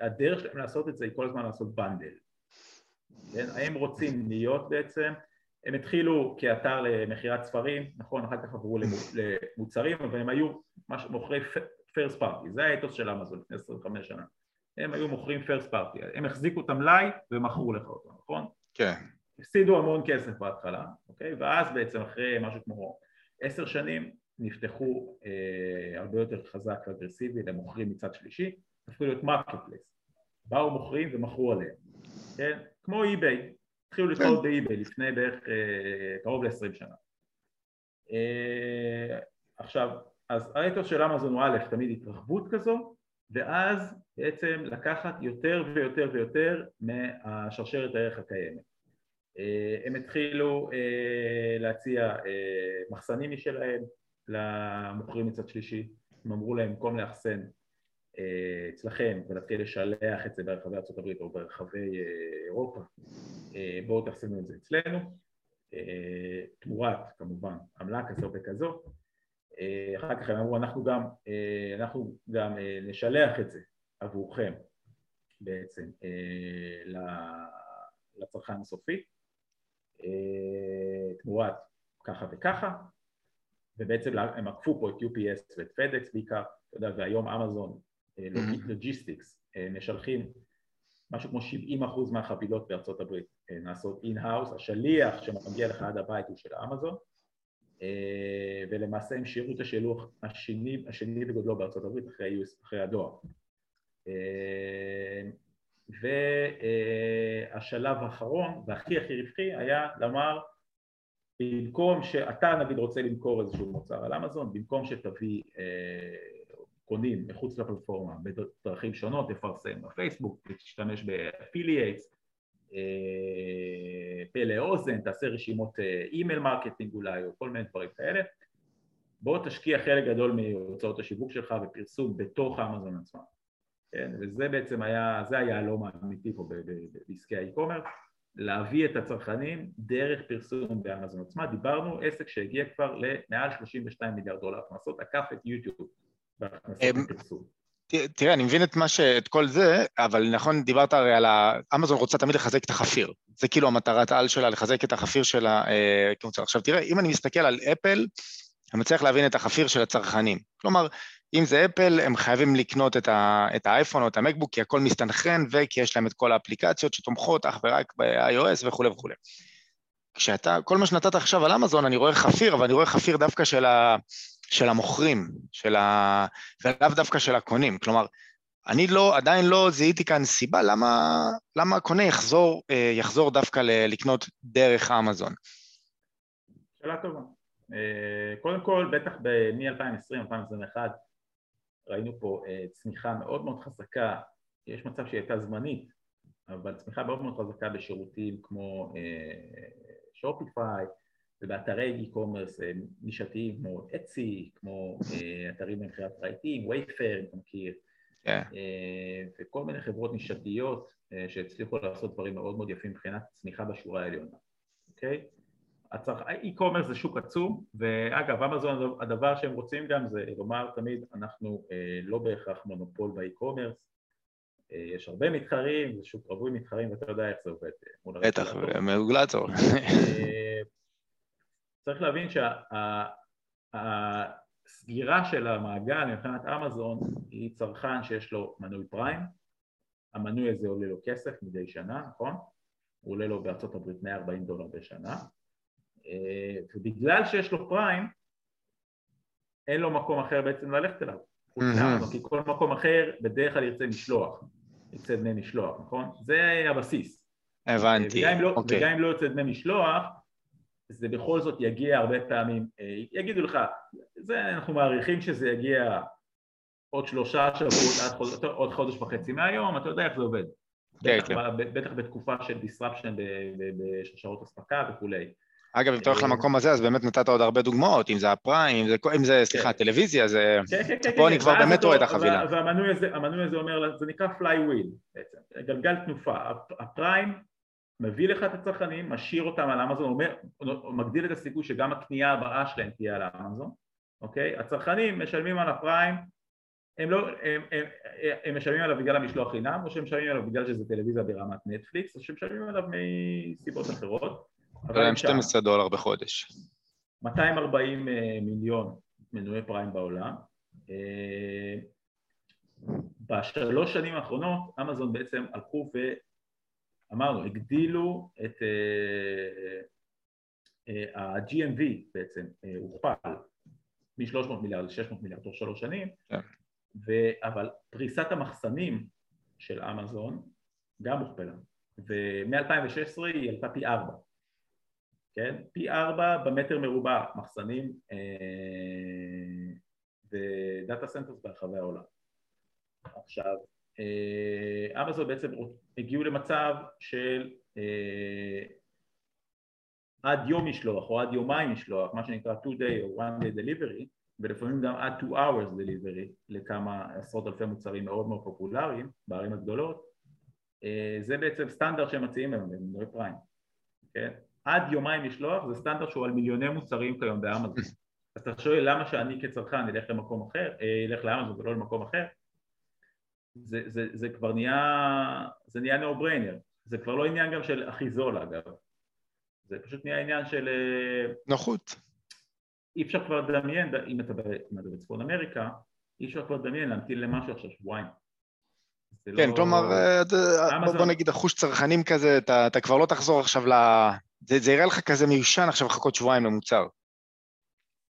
הדרך שלהם לעשות את זה היא כל הזמן לעשות bundle כן? הם רוצים להיות בעצם, הם התחילו כאתר למכירת ספרים, נכון, אחר כך עברו למוצרים, אבל הם היו מוכרי first party, זה האתוס של אמזון לפני 25 שנה, הם היו מוכרים first party, הם החזיקו את המלאי ומכרו לך אותו, נכון? כן. הפסידו המון כסף בהתחלה, אוקיי? ואז בעצם אחרי משהו כמו עשר שנים נפתחו אה, הרבה יותר חזק ואגרסיבי למוכרים מצד שלישי, הפכו להיות marketplace. באו מוכרים ומכרו עליהם, כן? כמו אי-ביי, התחילו כן. באי-ביי לפני בערך אה, קרוב ל-20 שנה. אה, עכשיו, אז האתוס של אמזון הוא א', תמיד התרחבות כזו, ואז בעצם לקחת יותר ויותר ויותר מהשרשרת הערך הקיימת. אה, הם התחילו אה, להציע אה, מחסנים משלהם למוכרים מצד שלישי, הם אמרו להם במקום לאחסן אצלכם ולהתחיל לשלח את זה ברחבי ארה"ב או ברחבי אירופה, בואו תחסנו את זה אצלנו, תמורת כמובן עמלה כזו וכזו, אחר כך הם אמרו אנחנו גם, אנחנו גם נשלח את זה עבורכם בעצם לצרכן הסופי. אה, תמורת ככה וככה ובעצם הם עקפו פה את UPS ואת FedEx בעיקר, אתה יודע, והיום אמזון לוגיסטיקס אה, אה, משלחים משהו כמו 70 אחוז מהחבילות בארצות הברית נעשות in-house, השליח שמגיע לך עד הבית הוא של אמזון ולמעשה הם שירות השילוח השני, השני בגודלו בארצות הברית אחרי, אחרי הדואר. והשלב האחרון והכי הכי רווחי היה לומר במקום שאתה נגיד רוצה למכור איזשהו מוצר על אמזון, במקום שתביא אה, קונים מחוץ לפלטפורמה בדרכים שונות, תפרסם בפייסבוק, תשתמש ב affiliates, אה, מפה לאוזן, תעשה רשימות email marketing אולי או כל מיני דברים כאלה, בוא תשקיע חלק גדול מהוצאות השיווק שלך ופרסום בתוך אמזון עצמם כן, וזה בעצם היה, זה היהלום האמיתי פה בעסקי האי-קומרס, להביא את הצרכנים דרך פרסום באמזון עצמה, דיברנו עסק שהגיע כבר למעל 32 מיליארד דולר הכנסות, עקף את יוטיוב בהכנסות מפרסום. תראה, אני מבין את, ש... את כל זה, אבל נכון, דיברת הרי על ה... אמזון רוצה תמיד לחזק את החפיר. זה כאילו המטרת העל שלה, לחזק את החפיר שלה אה, כמוצר. עכשיו תראה, אם אני מסתכל על אפל, אני מצליח להבין את החפיר של הצרכנים. כלומר, אם זה אפל, הם חייבים לקנות את, ה, את האייפון או את המקבוק, כי הכל מסתנכרן וכי יש להם את כל האפליקציות שתומכות אך ורק ב-iOS וכולי וכולי. כשאתה, כל מה שנתת עכשיו על אמזון, אני רואה חפיר, אבל אני רואה חפיר דווקא של, ה, של המוכרים, של ה, ולאו דווקא של הקונים. כלומר, אני לא, עדיין לא זיהיתי כאן סיבה למה, למה הקונה יחזור, אה, יחזור דווקא לקנות דרך אמזון. שאלה טובה. אה, קודם כל, בטח מ-2020-2021 ראינו פה אה, צמיחה מאוד מאוד חזקה, יש מצב שהיא הייתה זמנית, אבל צמיחה מאוד מאוד חזקה בשירותים כמו שופיפיי ובאתרי e-commerce נישתיים כמו אצי, כמו אתרים למכירת רהיטים, וייפר, אם אתה מכיר, yeah. כן. וכל מיני חברות נישתיות שהצליחו לעשות דברים מאוד מאוד יפים מבחינת צמיחה בשורה העליונה, אוקיי? Okay? E-commerce זה שוק עצום, ואגב, אמזון הדבר שהם רוצים גם זה לומר תמיד אנחנו אה, לא בהכרח מונופול באי-קומרס, אה, יש הרבה מתחרים, זה שוק רווי מתחרים ואתה יודע איך זה עובד מול בטח, מרגולטור. אה, צריך להבין שהסגירה של המעגל מבחינת אמזון היא צרכן שיש לו מנוי פריים, המנוי הזה עולה לו כסף מדי שנה, נכון? הוא עולה לו בארצות הברית 140 דולר בשנה אה, ובגלל שיש לו פריים, אין לו מקום אחר בעצם ללכת אליו, כי כל מקום אחר בדרך כלל ירצה משלוח, ירצה דמי משלוח, נכון? זה הבסיס. הבנתי, וגם לא, אוקיי. וגם אם לא יוצא דמי משלוח, זה בכל זאת יגיע הרבה פעמים, אה, יגידו לך, זה אנחנו מעריכים שזה יגיע עוד שלושה שבועות, עוד חודש וחצי מהיום, אתה יודע איך זה עובד. כן, בטח, כן. בטח בתקופה של disruption בשרשרות אספקה וכולי. אגב, אם אתה הולך למקום הזה, אז באמת נתת עוד הרבה דוגמאות, אם זה הפריים, אם זה, אם זה סליחה, כן. טלוויזיה, זה... כן, כן, כן. פה אני כבר באמת רואה את החבילה. והמנוי הזה אומר, זה נקרא flywheel בעצם, גלגל תנופה. הפריים מביא לך את הצרכנים, משאיר אותם על אמזון, אומר, מגדיל את הסיכוי שגם הקנייה הבאה שלהם תהיה על אמזון, אוקיי? הצרכנים משלמים על הפריים, הם לא, הם, הם, הם משלמים עליו בגלל המשלוח חינם, או שהם משלמים עליו בגלל שזה טלוויזיה ברמת נטפליקס, או שהם משלמים עליו מסיבות אחרות. הם 12 דולר בחודש. 240 אה, מיליון מנועי פריים בעולם. אה, בשלוש שנים האחרונות אמזון בעצם הלכו ואמרנו, הגדילו את אה, ה-GMV בעצם, הוכפל מ-300 מיליארד ל-600 מיליארד תוך שלוש שנים, כן. ו... אבל פריסת המחסנים של אמזון גם הוכפלה, ומ-2016 היא עלתה פי ארבע כן? פי ארבע במטר מרובע מחסנים אה, ו data centers ברחבי העולם. עכשיו, אה, אמזון בעצם הגיעו למצב של אה, עד יום משלוח או עד יומיים משלוח, מה שנקרא 2 day או 1 day delivery ולפעמים גם עד 2 hours delivery לכמה עשרות אלפי מוצרים מאוד מאוד פופולריים בערים הגדולות אה, זה בעצם סטנדרט שהם מציעים היום במנועי פריים, כן? עד יומיים משלוח זה סטנדרט שהוא על מיליוני מוצרים כיום באמזון. אז אתה שואל למה שאני כצרכן אלך למקום אחר, אה, אלך לאמזון ולא למקום אחר? זה, זה, זה כבר נהיה, זה נהיה no brainer זה כבר לא עניין גם של הכי זול אגב. זה פשוט נהיה עניין של אה, נוחות. אי אפשר כבר לדמיין, אם אתה בצפון אמריקה אי אפשר כבר לדמיין להמתין למשהו עכשיו שבועיים. כן, לא... כלומר, אה, בוא נגיד אחוש צרכנים כזה, אתה, אתה כבר לא תחזור עכשיו ל... זה, זה יראה לך כזה מיושן עכשיו לחכות שבועיים למוצר.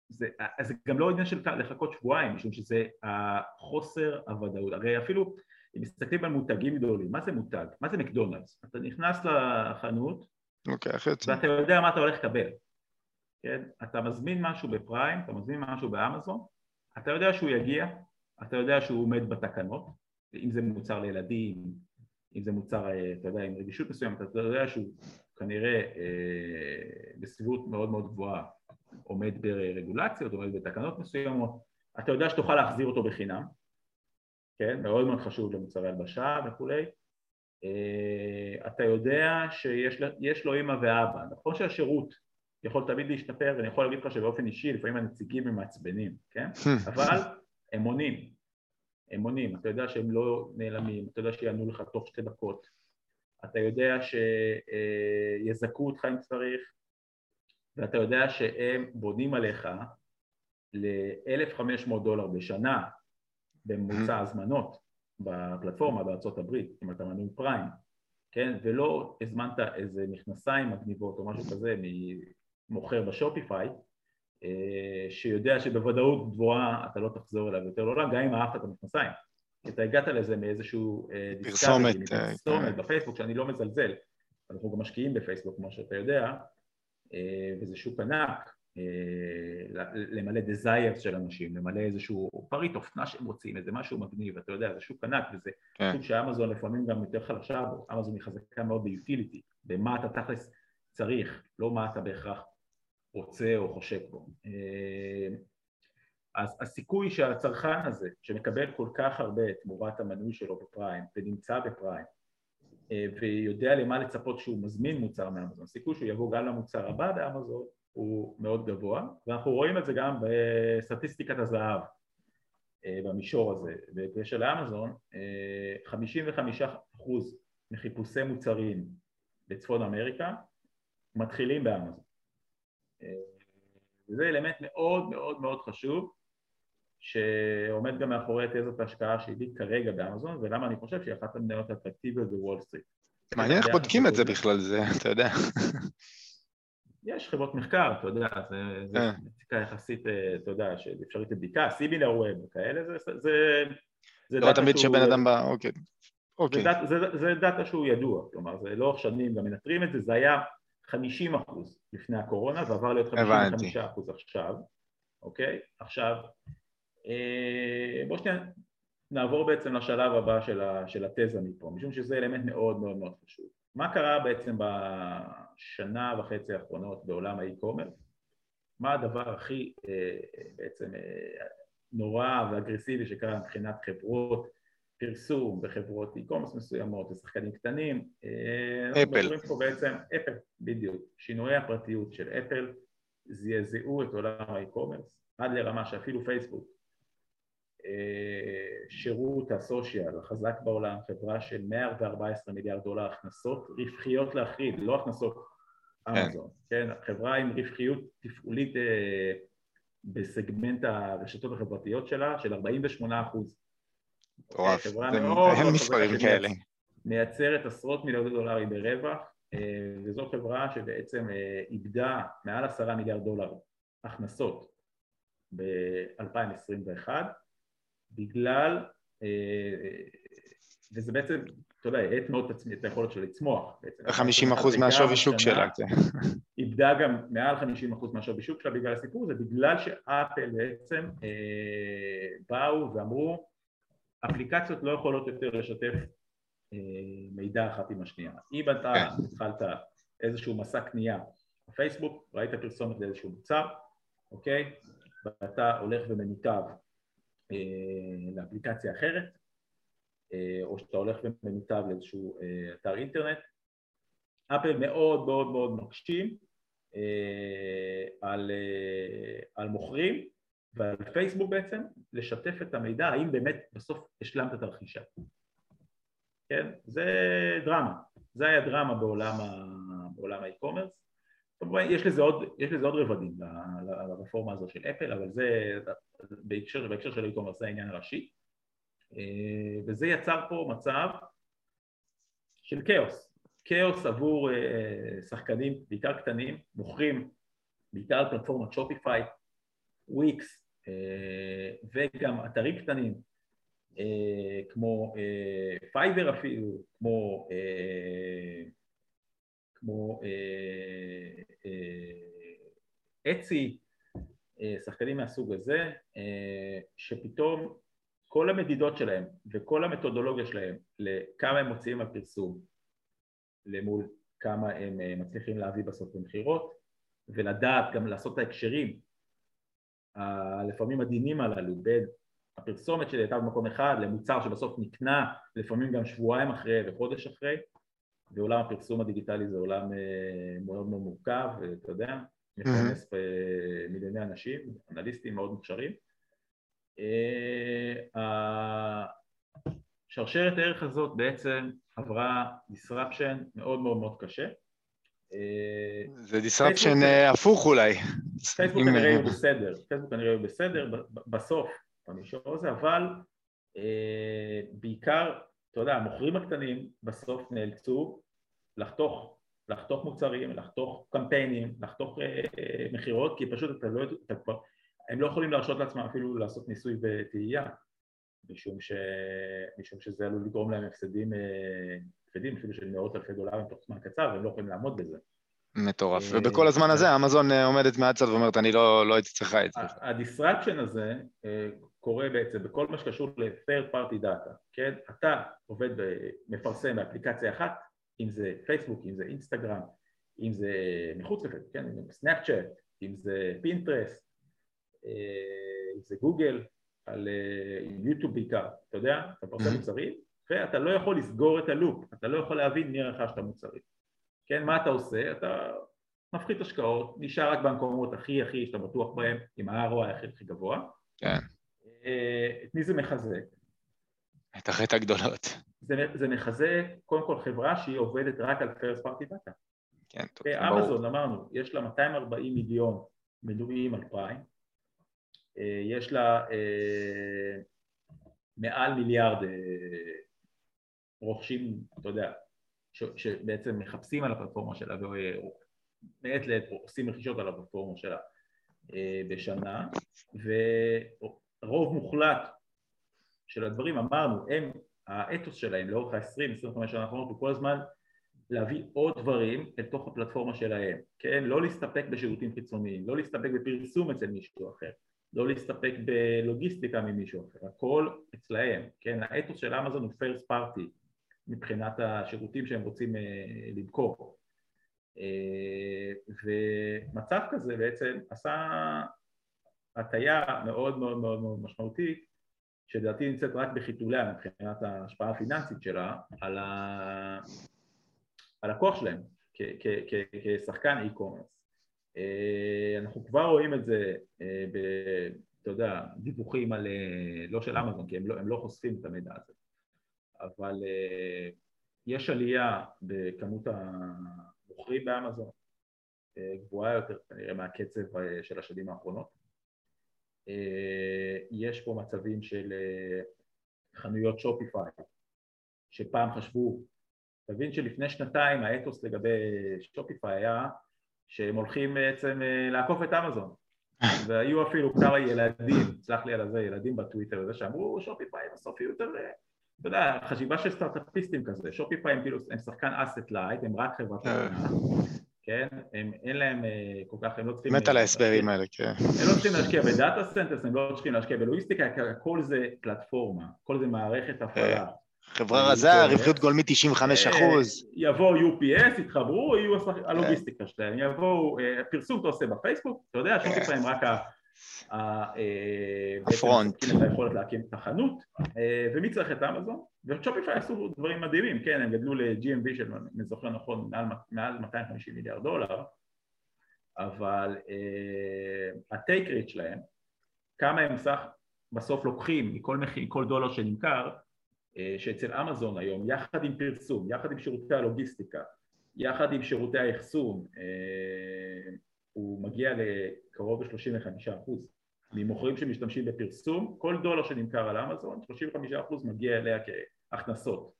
זה, זה גם לא עניין של לחכות שבועיים, משום שזה החוסר הוודאות. הרי אפילו אם מסתכלים על מותגים גדולים, מה זה מותג? מה זה מקדונלדס? אתה נכנס לחנות, okay, ואתה יודע מה אתה הולך לקבל. כן? אתה מזמין משהו בפריים, אתה מזמין משהו באמזון, אתה יודע שהוא יגיע, אתה יודע שהוא עומד בתקנות, אם זה מוצר לילדים, אם זה מוצר, אה, אתה יודע, עם רגישות מסוימת, אתה יודע שהוא כנראה אה, בסביבות מאוד מאוד גבוהה עומד ברגולציות, עומד בתקנות מסוימות, אתה יודע שתוכל להחזיר אותו בחינם, כן, מאוד מאוד חשוב למוצרי הלבשה וכולי, אה, אתה יודע שיש לו אימא ואבא, נכון שהשירות יכול תמיד להשתפר ואני יכול להגיד לך שבאופן אישי לפעמים הנציגים הם מעצבנים, כן? אבל הם עונים, הם עונים, אתה יודע שהם לא נעלמים, אתה יודע שיענו לך תוך שתי דקות, אתה יודע שיזכו אותך אם צריך, ואתה יודע שהם בונים עליך ל-1,500 דולר בשנה בממוצע הזמנות בפלטפורמה בארצות הברית, אם אתה מנוי פריים, כן? ולא הזמנת איזה מכנסיים מגניבות או משהו כזה ממוכר בשופיפיי, שיודע שבוודאות גבוהה אתה לא תחזור אליו יותר לעולם, גם אם אהבת את המכנסיים, אתה הגעת לזה מאיזשהו פרסומת, פרסומת בפייסבוק שאני לא מזלזל, אנחנו גם משקיעים בפייסבוק כמו שאתה יודע, וזה שוק ענק, למלא desires של אנשים, למלא איזשהו פריט אופנה שהם רוצים, איזה משהו מגניב, אתה יודע, זה שוק ענק וזה כן. שוק שאמזון לפעמים גם יותר חלשה בו, אמזון היא חזקה מאוד ביוטיליטי, במה אתה תכלס צריך, לא מה אתה בהכרח רוצה או חושק בו. אז הסיכוי שהצרכן הזה, שמקבל כל כך הרבה תמורת המנוי שלו בפריים ונמצא בפריים ויודע למה לצפות שהוא מזמין מוצר מאמזון, הסיכוי שהוא יבוא גם למוצר הבא באמזון הוא מאוד גבוה, ואנחנו רואים את זה גם בסטטיסטיקת הזהב אה, במישור הזה. בקשר לאמזון, 55% אה, מחיפושי מוצרים בצפון אמריקה מתחילים באמזון. אה, וזה אלמנט מאוד מאוד מאוד חשוב שעומד גם מאחורי תזת ההשקעה שלי כרגע באמזון ולמה אני חושב שהיא אחת המניות האטרקטיביות בוול סטריט. מעניין איך בודקים את זה בכלל, זה, אתה יודע. יש חברות מחקר, אתה יודע, זה אה. מציקה יחסית, אה, אתה יודע, שאפשרית לבדיקה, סימילר ווב וכאלה, זה... זה לא תמיד שבן אדם בא, אוקיי. אוקיי. זה, דאטה שהוא ידוע, כלומר, זה לא שנים גם מנטרים את זה, זה היה 50 אחוז לפני הקורונה ועבר להיות 55 אחוז עכשיו, אוקיי? עכשיו, אה, בואו שנייה נעבור בעצם לשלב הבא של, ה, של התזה מפה, משום שזה אלמנט מאוד מאוד מאוד חשוב. מה קרה בעצם בשנה וחצי האחרונות בעולם ה e-commerce? מה הדבר הכי אה, בעצם אה, נורא ואגרסיבי שקרה מבחינת חברות פרסום בחברות e-commerce מסוימות ושחקנים קטנים? אה, אפל. אנחנו פה בעצם, אפל, בדיוק. שינויי הפרטיות של אפל זעזעו את עולם ה e-commerce עד לרמה שאפילו פייסבוק שירות ה social החזק בעולם, חברה של 114 מיליארד דולר הכנסות רווחיות להחריד, לא הכנסות אמזון, כן. כן, חברה עם רווחיות תפעולית אה, בסגמנט הרשתות החברתיות שלה של 48 אחוז. מטורף, מאוד אין מספרים כאלה. מייצרת עשרות מיליארד דולרים ברווח, אה, וזו חברה שבעצם אה, איבדה מעל עשרה מיליארד דולר הכנסות ב-2021 בגלל, אה, וזה בעצם, אתה יודע, האט מאוד את היכולת שלה לצמוח בעצם. 50 אחוז מהשווי שוק שלה, כן. איבדה גם מעל 50 אחוז מהשווי שוק שלה בגלל הסיפור הזה, בגלל שאפל בעצם אה, באו ואמרו, אפליקציות לא יכולות יותר לשתף אה, מידע אחת עם השנייה. אם אתה כן. התחלת איזשהו מסע קנייה בפייסבוק, ראית פרסומת לאיזשהו מוצר, אוקיי? ואתה הולך ומנותב אה, לאפליקציה אחרת, אה, או שאתה הולך ומנותב לאיזשהו אה, אתר אינטרנט. אפל מאוד מאוד מאוד מקשים על, על מוכרים ועל פייסבוק בעצם לשתף את המידע האם באמת בסוף השלמת את הרכישה. כן? זה דרמה, זה היה דרמה בעולם האי-קומרס כמובן יש לזה עוד, יש לזה עוד רבדים לרפורמה הזו של אפל, אבל זה בהקשר, בהקשר של e-commerce זה העניין הראשי אה, וזה יצר פה מצב של כאוס, כאוס עבור אה, שחקנים בעיקר קטנים, מוכרים בעיקר פלטפורמת שופיפיי, וויקס וגם אתרים קטנים כמו פייבר אפילו, כמו כמו אצי, אה, שחקנים מהסוג הזה, אה, שפתאום כל המדידות שלהם וכל המתודולוגיה שלהם לכמה הם מוציאים על פרסום למול כמה הם אה, מצליחים להביא בסוף במכירות ולדעת גם לעשות את ההקשרים הלפעמים עדינים הללו בין הפרסומת שלי הייתה במקום אחד למוצר שבסוף נקנה לפעמים גם שבועיים אחרי וחודש אחרי ועולם הפרסום הדיגיטלי זה עולם מאוד מאוד מורכב, אתה יודע, מפרנס מיליוני אנשים, אנליסטים מאוד מוכשרים. השרשרת הערך הזאת בעצם עברה disruption מאוד מאוד מאוד קשה. זה disruption הפוך אולי. פייסבוק כנראה יהיו בסדר, פייסבוק כנראה יהיו בסדר בסוף במישור הזה, אבל בעיקר, אתה יודע, המוכרים הקטנים בסוף נאלצו לחתוך לחתוך מוצרים, לחתוך קמפיינים, לחתוך אה, אה, מכירות, כי פשוט אתה לא, אתה כבר, הם לא יכולים להרשות לעצמם אפילו לעשות ניסוי וטעייה. משום, ש... משום שזה עלול לגרום להם הפסדים, הפסדים אפילו של מאות אלפי דולרים תוך זמן קצר, והם לא יכולים לעמוד בזה. מטורף. ובכל הזמן הזה אמזון עומדת מהצד ואומרת, אני לא, לא הייתי צריכה את זה. ה destruction הזה קורה בעצם בכל מה שקשור ל-third party data, כן? אתה עובד, מפרסם באפליקציה אחת, אם זה פייסבוק, אם זה אינסטגרם, אם זה מחוץ לפייסבוק, כן? אם זה סנאפצ'אט, אם זה פינטרסט, אם זה גוגל, על יוטיוב בעיקר, אתה יודע, אתה מפרסם מוצרים, ואתה לא יכול לסגור את ה loop, אתה לא יכול להבין מי רכש את המוצרים. כן, מה אתה עושה? אתה מפחית השקעות, נשאר רק במקומות הכי הכי שאתה בטוח בהם, עם ה-ROI הכי הכי גבוה. כן. את מי זה מחזק? את החטא הגדולות. זה, זה מחזק קודם כל חברה שהיא עובדת רק על first party data. כן, טוב, ברור. אמזון, אמרנו, יש לה 240 מיליון מנויים על פריים, יש לה אה, מעל מיליארד אה, רוכשים, אתה יודע, שבעצם מחפשים על הפלטפורמה שלה ומעת לעת עושים רכישות על הפלטפורמה שלה אה, בשנה, ורוב מוחלט של הדברים, אמרנו, הם, האתוס שלהם לאורך ה-20-25 שנה האחרונות הוא כל הזמן להביא עוד דברים אל תוך הפלטפורמה שלהם, כן? לא להסתפק בשירותים חיצוניים, לא להסתפק בפרסום אצל מישהו אחר, לא להסתפק בלוגיסטיקה ממישהו אחר, הכל אצלהם, כן? האתוס של אמזון הוא first party מבחינת השירותים שהם רוצים למכור ומצב כזה בעצם עשה הטיה מאוד מאוד מאוד מאוד משמעותית שלדעתי נמצאת רק בחיתוליה מבחינת ההשפעה הפיננסית שלה על, ה... על הכוח שלהם כשחקן e-commerce. אנחנו כבר רואים את זה, ב, אתה יודע, דיווחים על, לא של אמזון, כי הם לא, הם לא חושפים את המידע הזה, אבל יש עלייה בכמות המוכרים באמזון, גבוהה יותר כנראה מהקצב של השנים האחרונות. יש פה מצבים של חנויות שופיפיי, שפעם חשבו, תבין שלפני שנתיים האתוס לגבי שופיפיי היה שהם הולכים בעצם לעקוף את אמזון והיו אפילו כמה ילדים, סלח לי על זה, ילדים בטוויטר וזה שאמרו שופיפיי בסוף יהיו יותר, אתה יודע, חשיבה של סטארט-אפיסטים כזה, שופיפיי הם כאילו, הם שחקן asset light, הם רק חברת כן? הם, אין להם כל כך, הם לא צריכים... מת על ההסברים האלה, כן. הם לא צריכים להשקיע ב data centers, הם לא צריכים להשקיע בלוגיסטיקה, הכל זה פלטפורמה, הכל זה מערכת הפעלה. חברה רזה, רווחיות גולמית 95 אחוז. יבואו UPS, יתחברו, יהיו הלוגיסטיקה שלהם, יבואו, פרסום אתה עושה בפייסבוק, אתה יודע, שופיפיי הם רק הפרונט. את היכולת להקים את החנות, ומי צריך את אמזון? ושופיפיי עשו דברים מדהימים, כן, הם גדלו ל-GMV של, אני זוכר נכון, מעל 250 מיליארד דולר, אבל הטייק ריט שלהם, כמה הם סך בסוף לוקחים מכל דולר שנמכר, שאצל אמזון היום, יחד עם פרסום, יחד עם שירותי הלוגיסטיקה, יחד עם שירותי האחסון, הוא מגיע לקרוב ל-35 אחוז ממוכרים שמשתמשים בפרסום, כל דולר שנמכר על אמזון, 35 אחוז מגיע אליה כהכנסות,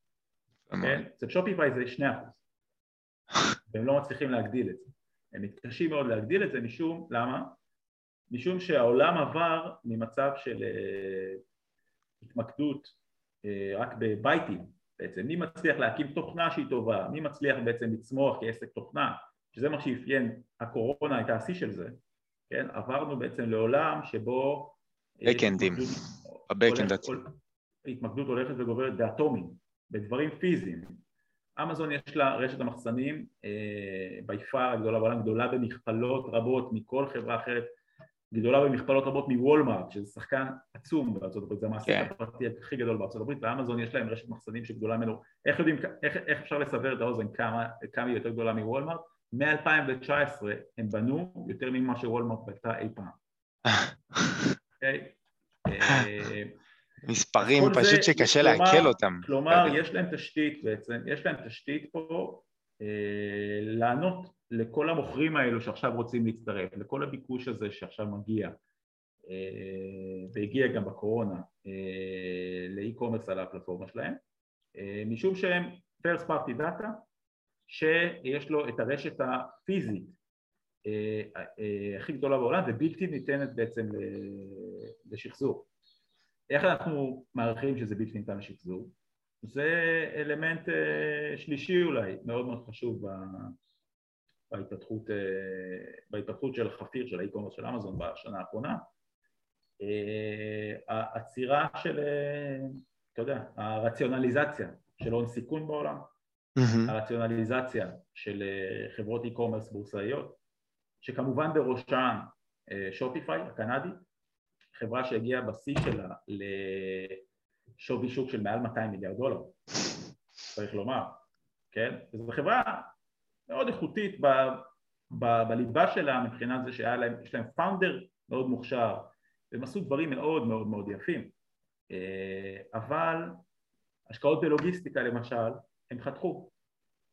כן? אצל שופיפיי זה 2 אחוז. והם לא מצליחים להגדיל את זה, הם מתקשים מאוד להגדיל את זה משום, למה? משום שהעולם עבר ממצב של התמקדות רק בבייטים בעצם, מי מצליח להקים תוכנה שהיא טובה, מי מצליח בעצם לצמוח כעסק תוכנה שזה מה שאפיין, הקורונה הייתה השיא של זה, כן? עברנו בעצם לעולם שבו... בקאנדים, הבקאנד עצמו. התמקדות הולכת וגוברת באטומים, בדברים פיזיים. אמזון יש לה רשת המחסנים ביפר הגדולה בעולם, גדולה במכפלות רבות מכל חברה אחרת, גדולה במכפלות רבות מוולמארט, שזה שחקן עצום בארצות הברית, זה המעסיק כן. הפרטי הכי גדול בארצות הברית, ואמזון יש להם רשת מחסנים שגדולה ממנו, איך יודעים, איך, איך אפשר לסבר את האוזן כמה, כמה היא יותר גדולה מוולמארט? מ-2019 הם בנו יותר ממה שוולמרט בנתה אי פעם. אוקיי? מספרים פשוט שקשה לעכל אותם. כלומר, יש להם תשתית בעצם, יש להם תשתית פה לענות לכל המוכרים האלו שעכשיו רוצים להצטרף, לכל הביקוש הזה שעכשיו מגיע, והגיע גם בקורונה, לאי-קומרס על הפלטפורמה שלהם, משום שהם first party data שיש לו את הרשת הפיזית הכי גדולה בעולם ובלתי ניתנת בעצם לשחזור איך אנחנו מעריכים שזה בלתי ניתן לשחזור? זה אלמנט אה, שלישי אולי, מאוד מאוד חשוב בהתפתחות, אה, בהתפתחות של חפיר, של ה e-commerce של אמזון בשנה האחרונה. העצירה של, אתה יודע, הרציונליזציה של הון סיכון בעולם, mm-hmm. הרציונליזציה של חברות e-commerce בורסאיות, שכמובן בראשן שופיפיי הקנדית, חברה שהגיעה בשיא שלה לשווי שוק של מעל 200 מיליארד דולר, צריך לומר, כן? זו חברה מאוד איכותית ב, ב, בליבה שלה מבחינת זה שהיה להם, להם פאונדר מאוד מוכשר והם עשו דברים מאוד מאוד מאוד יפים. אה, אבל השקעות בלוגיסטיקה למשל הם חתכו.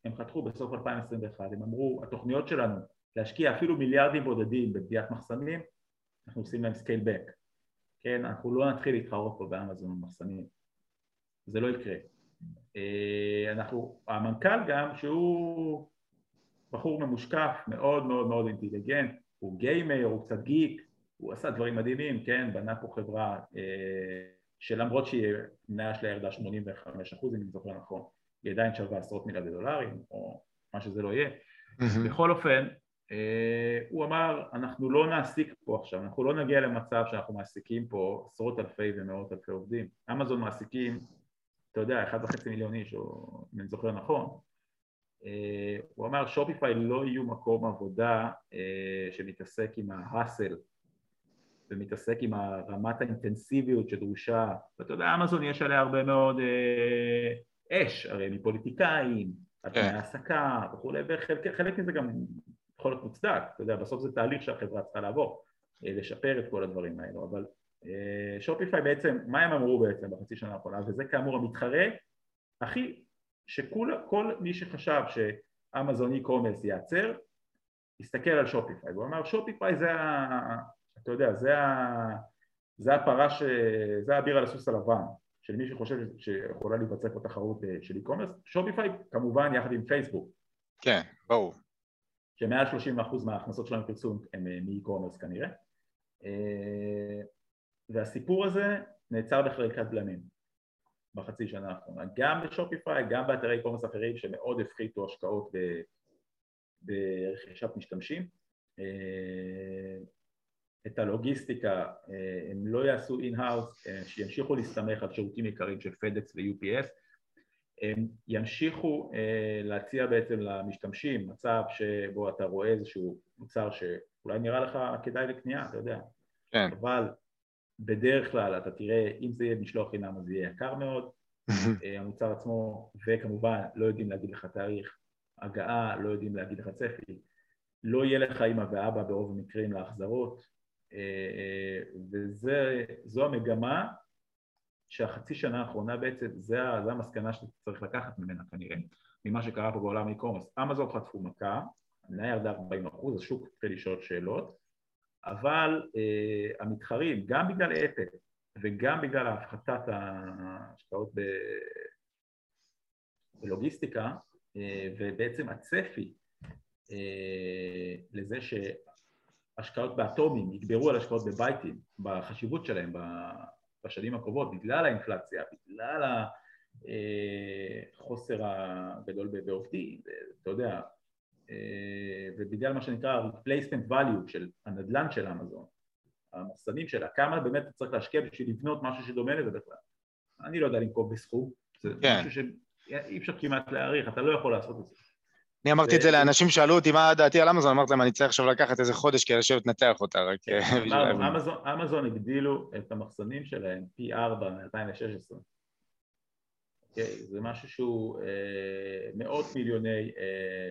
הם חתכו בסוף 2021 הם אמרו התוכניות שלנו להשקיע אפילו מיליארדים בודדים בבניית מחסנים אנחנו עושים להם scale back כן, אנחנו לא נתחיל להתחרות פה באמזון במחסנים, זה לא יקרה. אה, אנחנו, המנכ"ל גם שהוא בחור ממושקף, מאוד מאוד מאוד אינטליגנט, הוא גיימר, הוא קצת גיק, הוא עשה דברים מדהימים, כן, בנה פה חברה אה, שלמרות שהמניה שלה ירדה 85 אחוז אם אני זוכר נכון, היא עדיין שווה עשרות מיליארדי דולרים או מה שזה לא יהיה. בכל אופן, הוא אמר אנחנו לא נעסיק פה עכשיו, אנחנו לא נגיע למצב שאנחנו מעסיקים פה עשרות אלפי ומאות אלפי עובדים, אמזון מעסיקים, אתה יודע, אחד וחצי מיליון איש, או אם אני זוכר נכון, אה, הוא אמר שופיפיי לא יהיו מקום עבודה אה, שמתעסק עם ההאסל ומתעסק עם רמת האינטנסיביות שדרושה, ואתה יודע, אמזון יש עליה הרבה מאוד אש, הרי מפוליטיקאים, כן. מהעסקה וכולי, וחלק מזה גם יכול להיות מוצדק, אתה יודע, בסוף זה תהליך שהחברה צריכה לעבור, אה, לשפר את כל הדברים האלו, אבל שופיפיי אה, בעצם, מה הם אמרו בעצם בחצי שנה האחרונה, וזה כאמור המתחרה הכי, שכל מי שחשב שאמזון e-commerce ייעצר, הסתכל על שופיפיי, והוא אמר שופיפיי זה ה... אתה יודע, זה ה... זה הפרה ש... זה האביר על הסוס הלבן של מי שחושב שיכולה להיווצר פה תחרות אה, של e-commerce, שופיפיי כמובן יחד עם פייסבוק. כן, ברור. שמעל 30% מההכנסות שלנו פרסום הם אה, מ-e-commerce כנראה. אה, והסיפור הזה נעצר בחלקת בלמים בחצי שנה האחרונה. גם בשופיפיי, גם באתרי e-commerce אחרים שמאוד הפחיתו השקעות ברכישת משתמשים. אה, את הלוגיסטיקה הם לא יעשו in-house, שימשיכו להסתמך על שירותים יקרים של פדקס ו-UPS ימשיכו אה, להציע בעצם למשתמשים מצב שבו אתה רואה איזשהו מוצר שאולי נראה לך כדאי לקנייה, אתה יודע, כן. אבל בדרך כלל אתה תראה אם זה יהיה משלוח חינם אז זה יהיה יקר מאוד, אה, המוצר עצמו, וכמובן לא יודעים להגיד לך תאריך הגעה, לא יודעים להגיד לך צפי, לא יהיה לך אימא ואבא ברוב המקרים להחזרות, אה, וזו המגמה שהחצי שנה האחרונה בעצם זה, זה המסקנה שאתה צריך לקחת ממנה כנראה ממה שקרה פה בעולם e-commerce. אמזון חטפו מכה, המניה ירדה 40 אחוז, השוק התחיל לשאול שאלות אבל אה, המתחרים גם בגלל אפל וגם בגלל הפחתת ההשקעות ב... בלוגיסטיקה אה, ובעצם הצפי אה, לזה שהשקעות באטומים יגברו על השקעות בבייטים בחשיבות שלהם בשנים הקרובות בגלל האינפלציה, בגלל החוסר הגדול בעובדים, אתה יודע, ובגלל מה שנקרא replacement value של הנדל"ן של אמזון, המחסנים שלה, כמה באמת צריך להשקיע בשביל לבנות משהו שדומה לזה בכלל. אני לא יודע לנקוב בסכום, זה כן. משהו שאי אפשר כמעט להעריך, אתה לא יכול לעשות את זה. אני אמרתי את זה לאנשים שאלו אותי מה דעתי על אמזון, אמרתי להם אני צריך עכשיו לקחת איזה חודש כדי לשבת לנתח אותה רק אה, אמזון הגדילו את המחסנים שלהם פי ארבע מ-2016. אוקיי, זה משהו שהוא אה, מאות מיליוני אה,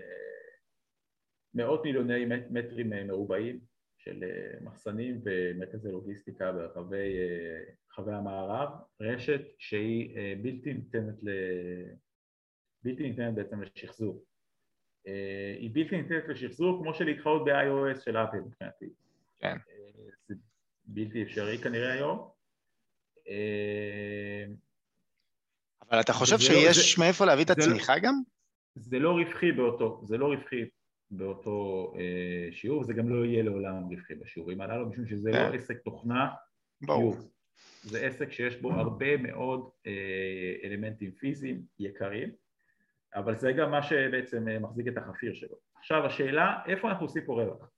מאות מיליוני מטרים מרובעים של מחסנים ומרכזי לוגיסטיקה ברחבי המערב, רשת שהיא בלתי ניתנת בלתי ניתנת בעצם לשחזור. אה, היא בלתי ניתנת לשחזור כמו שלהתחרות ב-iOS של אפל מבחינתי. כן. אה, זה בלתי אפשרי כנראה היום. אה, אבל אתה חושב שיש לא, מאיפה להביא את הצמיחה לא, גם? זה לא רווחי באותו, זה לא רווחי באותו אה, שיעור, זה גם לא יהיה לעולם רווחי בשיעורים הללו, משום שזה לא עסק תוכנה. ברור. זה עסק שיש בו הרבה מאוד אלמנטים פיזיים יקרים, אבל זה גם מה שבעצם מחזיק את החפיר שלו. עכשיו השאלה, איפה אנחנו עושים פה רווח?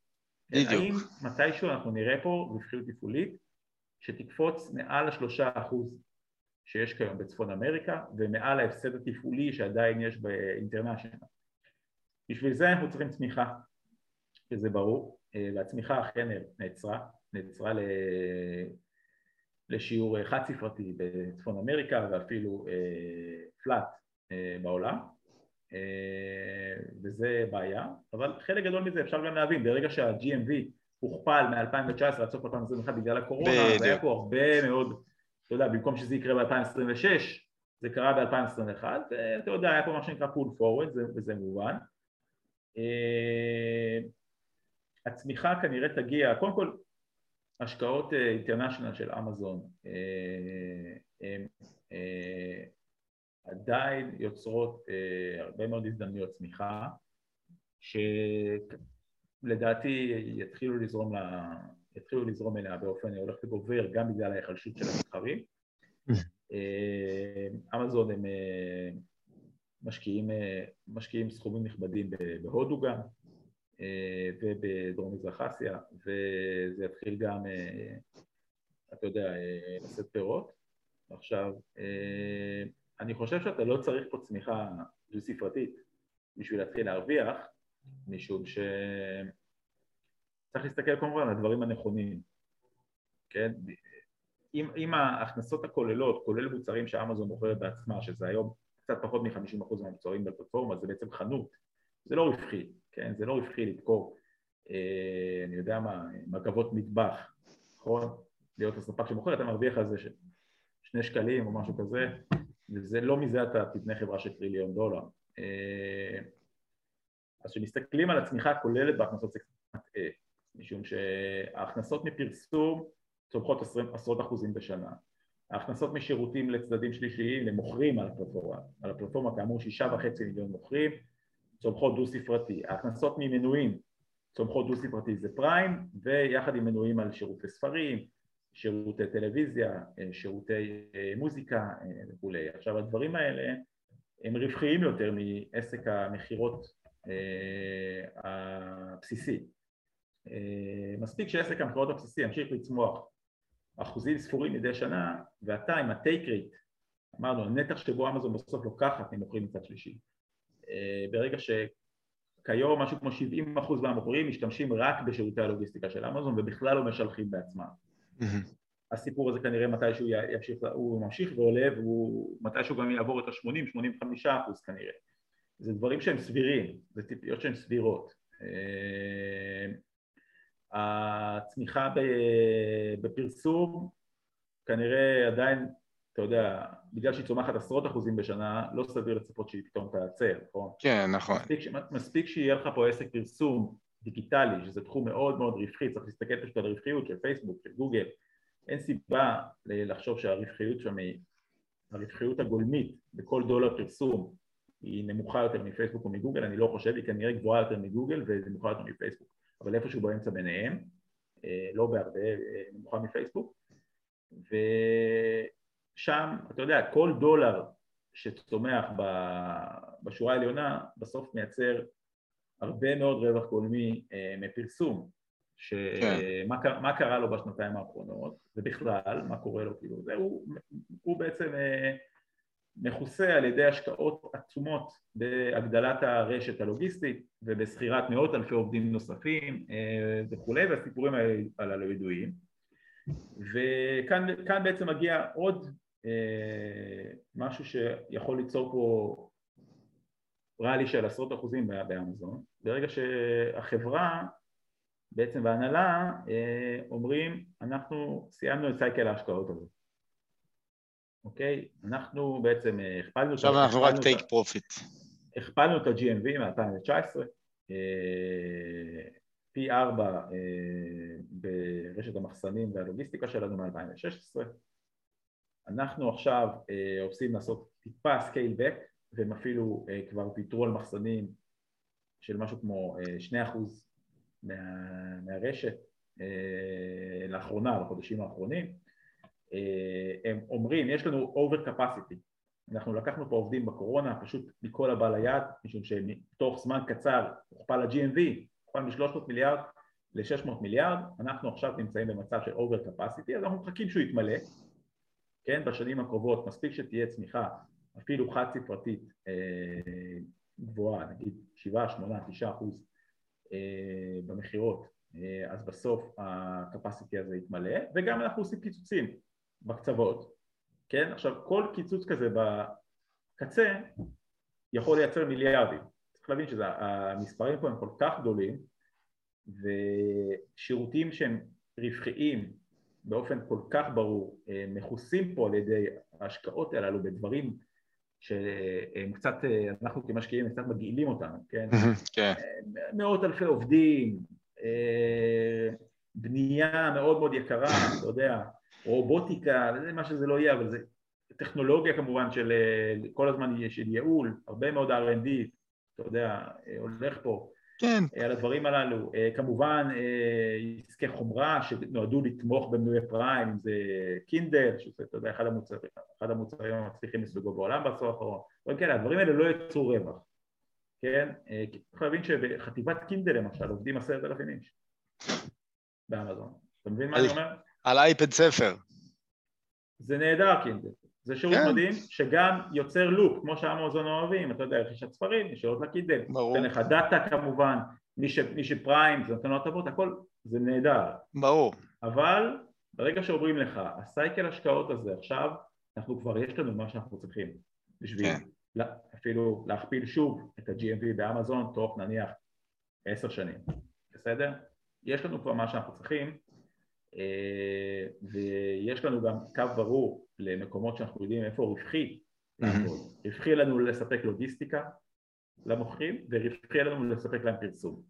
בדיוק. האם מתישהו אנחנו נראה פה רווחיות תפעולית שתקפוץ מעל השלושה אחוז שיש כיום בצפון אמריקה ומעל ההפסד התפעולי שעדיין יש באינטרנשיונל. בשביל זה אנחנו צריכים צמיחה, וזה ברור, אה, והצמיחה אכן נעצרה, נעצרה לשיעור חד ספרתי בצפון אמריקה ואפילו פלאט אה, אה, בעולם וזה בעיה, אבל חלק גדול מזה אפשר גם להבין, ברגע שה-GMV הוכפל מ-2019 עד סוף 2021 בגלל הקורונה, אז היה פה הרבה מאוד, אתה יודע, במקום שזה יקרה ב-2026, זה קרה ב-2021, ואתה יודע, היה פה מה שנקרא pull forward, וזה מובן. אה, הצמיחה כנראה תגיע, קודם כל, השקעות אינטרנשיונל אה, של אמזון אה, עדיין יוצרות הרבה מאוד הזדמנויות צמיחה, לדעתי יתחילו לזרום, לה, יתחילו לזרום אליה באופן הולך וגובר גם בגלל ההיחלשות של המתחרים. אה, אמזון הם אה, משקיעים, אה, משקיעים סכומים נכבדים בהודו גם ובדרום מזרח אסיה וזה יתחיל גם, אתה יודע, לשאת פירות. עכשיו, אני חושב שאתה לא צריך פה צמיחה דו ספרתית בשביל להתחיל להרוויח משום שצריך להסתכל כמובן על הדברים הנכונים, כן? אם, אם ההכנסות הכוללות, כולל מוצרים שאמזון מוכרת בעצמה, שזה היום קצת פחות מ-50% מהמוצרים בפלטפורמה, זה בעצם חנות, זה לא רווחי, כן? זה לא רווחי למכור, אה, אני יודע מה, מגבות מטבח, נכון? להיות הספק שמוכר, אתה מרוויח על זה ש... שני שקלים או משהו כזה, וזה לא מזה אתה תבנה חברה של טריליון דולר. אה, אז כשמסתכלים על הצמיחה הכוללת בהכנסות זה קצת מטעה, משום שההכנסות מפרסום צומחות עשרות אחוזים בשנה. ההכנסות משירותים לצדדים שלישיים למוכרים על הפלטפורמה, על הפלטפורמה כאמור שישה וחצי מיליון מוכרים, צומחות דו ספרתי. ההכנסות ממנויים צומחות דו ספרתי זה פריים, ויחד עם מנויים על שירותי ספרים, שירותי טלוויזיה, שירותי אה, מוזיקה אה, וכולי. עכשיו הדברים האלה הם רווחיים יותר מעסק המכירות אה, הבסיסי. אה, מספיק שעסק המכירות הבסיסי ימשיך לצמוח אחוזים ספורים מדי שנה ואתה עם הטייק רייט, אמרנו הנתח שבו אמזון בסוף לוקחת ממוכרים מצד שלישי אה, ברגע שכיום משהו כמו 70 אחוז מהמוכרים משתמשים רק בשירותי הלוגיסטיקה של אמזון ובכלל לא משלחים בעצמם הסיפור הזה כנראה מתישהו ימשיך, הוא ממשיך ועולה והוא מתישהו גם יעבור את ה-80-85 אחוז כנראה זה דברים שהם סבירים, זה ציפיות שהן סבירות. אה, הצמיחה בפרסום כנראה עדיין, אתה יודע, בגלל שהיא צומחת עשרות אחוזים בשנה, לא סביר לצפות שהיא פתאום תעצר, נכון? כן, נכון. מספיק, מספיק שיהיה לך פה עסק פרסום דיגיטלי, שזה תחום מאוד מאוד רווחי, צריך להסתכל פשוט על הרווחיות של פייסבוק, של גוגל, אין סיבה לחשוב שהרווחיות שם היא, הרווחיות הגולמית בכל דולר פרסום היא נמוכה יותר מפייסבוק או מגוגל, אני לא חושב, היא כנראה גבוהה יותר מגוגל ונמוכה יותר מפייסבוק, אבל איפשהו באמצע ביניהם, אה, לא בהרבה, אה, נמוכה מפייסבוק, ושם, אתה יודע, כל דולר שצומח בשורה העליונה בסוף מייצר הרבה מאוד רווח גולמי אה, מפרסום, שמה כן. מה קרה לו בשנתיים האחרונות, ובכלל, מה קורה לו, כאילו, זה, הוא, הוא בעצם מכוסה על ידי השקעות עצומות בהגדלת הרשת הלוגיסטית ובשכירת מאות אלפי עובדים נוספים אה, וכולי והסיפורים הללו ידועים וכאן בעצם מגיע עוד אה, משהו שיכול ליצור פה ראלי של עשרות אחוזים באמזון ברגע שהחברה בעצם וההנהלה אה, אומרים אנחנו סיימנו את סייקל ההשקעות הזאת אוקיי? אנחנו בעצם אה, הכפלנו... עכשיו אנחנו רק take profit. הכפלנו את ה-GMV מ-2019, אה, פי ארבע ברשת המחסנים והלוגיסטיקה שלנו מ-2016. אנחנו עכשיו עושים לעשות טיפה scale back, והם אפילו כבר ויתרו על מחסנים של משהו כמו 2% מה, מהרשת לאחרונה, בחודשים האחרונים. הם אומרים, יש לנו over capacity, אנחנו לקחנו פה עובדים בקורונה פשוט מכל הבא ליד, משום שתוך זמן קצר הוכפל ה-GMV, הוכפל מ-300 מיליארד ל-600 מיליארד, אנחנו עכשיו נמצאים במצב של over capacity, אז אנחנו מחכים שהוא יתמלא, כן, בשנים הקרובות מספיק שתהיה צמיחה אפילו חד ספרתית אה, גבוהה, נגיד 7, 8, 9 אחוז אה, במכירות, אה, אז בסוף ה-capacity הזה יתמלא, וגם אנחנו עושים קיצוצים בקצוות, כן, עכשיו כל קיצוץ כזה בקצה יכול לייצר מיליארדים, צריך להבין שהמספרים פה הם כל כך גדולים ושירותים שהם רווחיים באופן כל כך ברור מכוסים פה על ידי ההשקעות הללו בדברים שהם קצת, אנחנו כמשקיעים קצת מגעילים אותנו, כן? כן. מאות אלפי עובדים, בנייה מאוד מאוד יקרה, אתה יודע, רובוטיקה, זה מה שזה לא יהיה, אבל זה טכנולוגיה כמובן של כל הזמן של ייעול, הרבה מאוד R&D, אתה יודע, הולך פה כן. על הדברים הללו, כמובן עסקי חומרה שנועדו לתמוך במנועי פריים, אם זה קינדל, שזה אתה יודע, אחד המוצרים, אחד המוצרים המצליחים מסוגו בעולם בעשור האחרון, דברים כאלה, הדברים האלה לא יצרו רווח, כן? צריך להבין שבחטיבת קינדל למשל עובדים עשרת אלפים איש באמזון, אתה מבין מה אני אומר? על אייפד ספר. זה נהדר קינדל, זה שירות כן. מדהים שגם יוצר loop, כמו שאמזון אוהבים, אתה יודע, רכישת ספרים, ישירות לקינדל. נותן לך דאטה כמובן, מי, ש, מי שפריים, זה נותן לו הטבות, הכל, זה נהדר. ברור. אבל ברגע שאומרים לך, הסייקל השקעות הזה עכשיו, אנחנו כבר, יש לנו מה שאנחנו צריכים בשביל כן. לה, אפילו להכפיל שוב את ה-GMV באמזון תוך נניח עשר שנים, בסדר? יש לנו כבר מה שאנחנו צריכים ויש לנו גם קו ברור למקומות שאנחנו יודעים איפה רווחי לעבוד. רווחי לנו לספק לוגיסטיקה למוכרים ורווחי לנו לספק להם פרסום.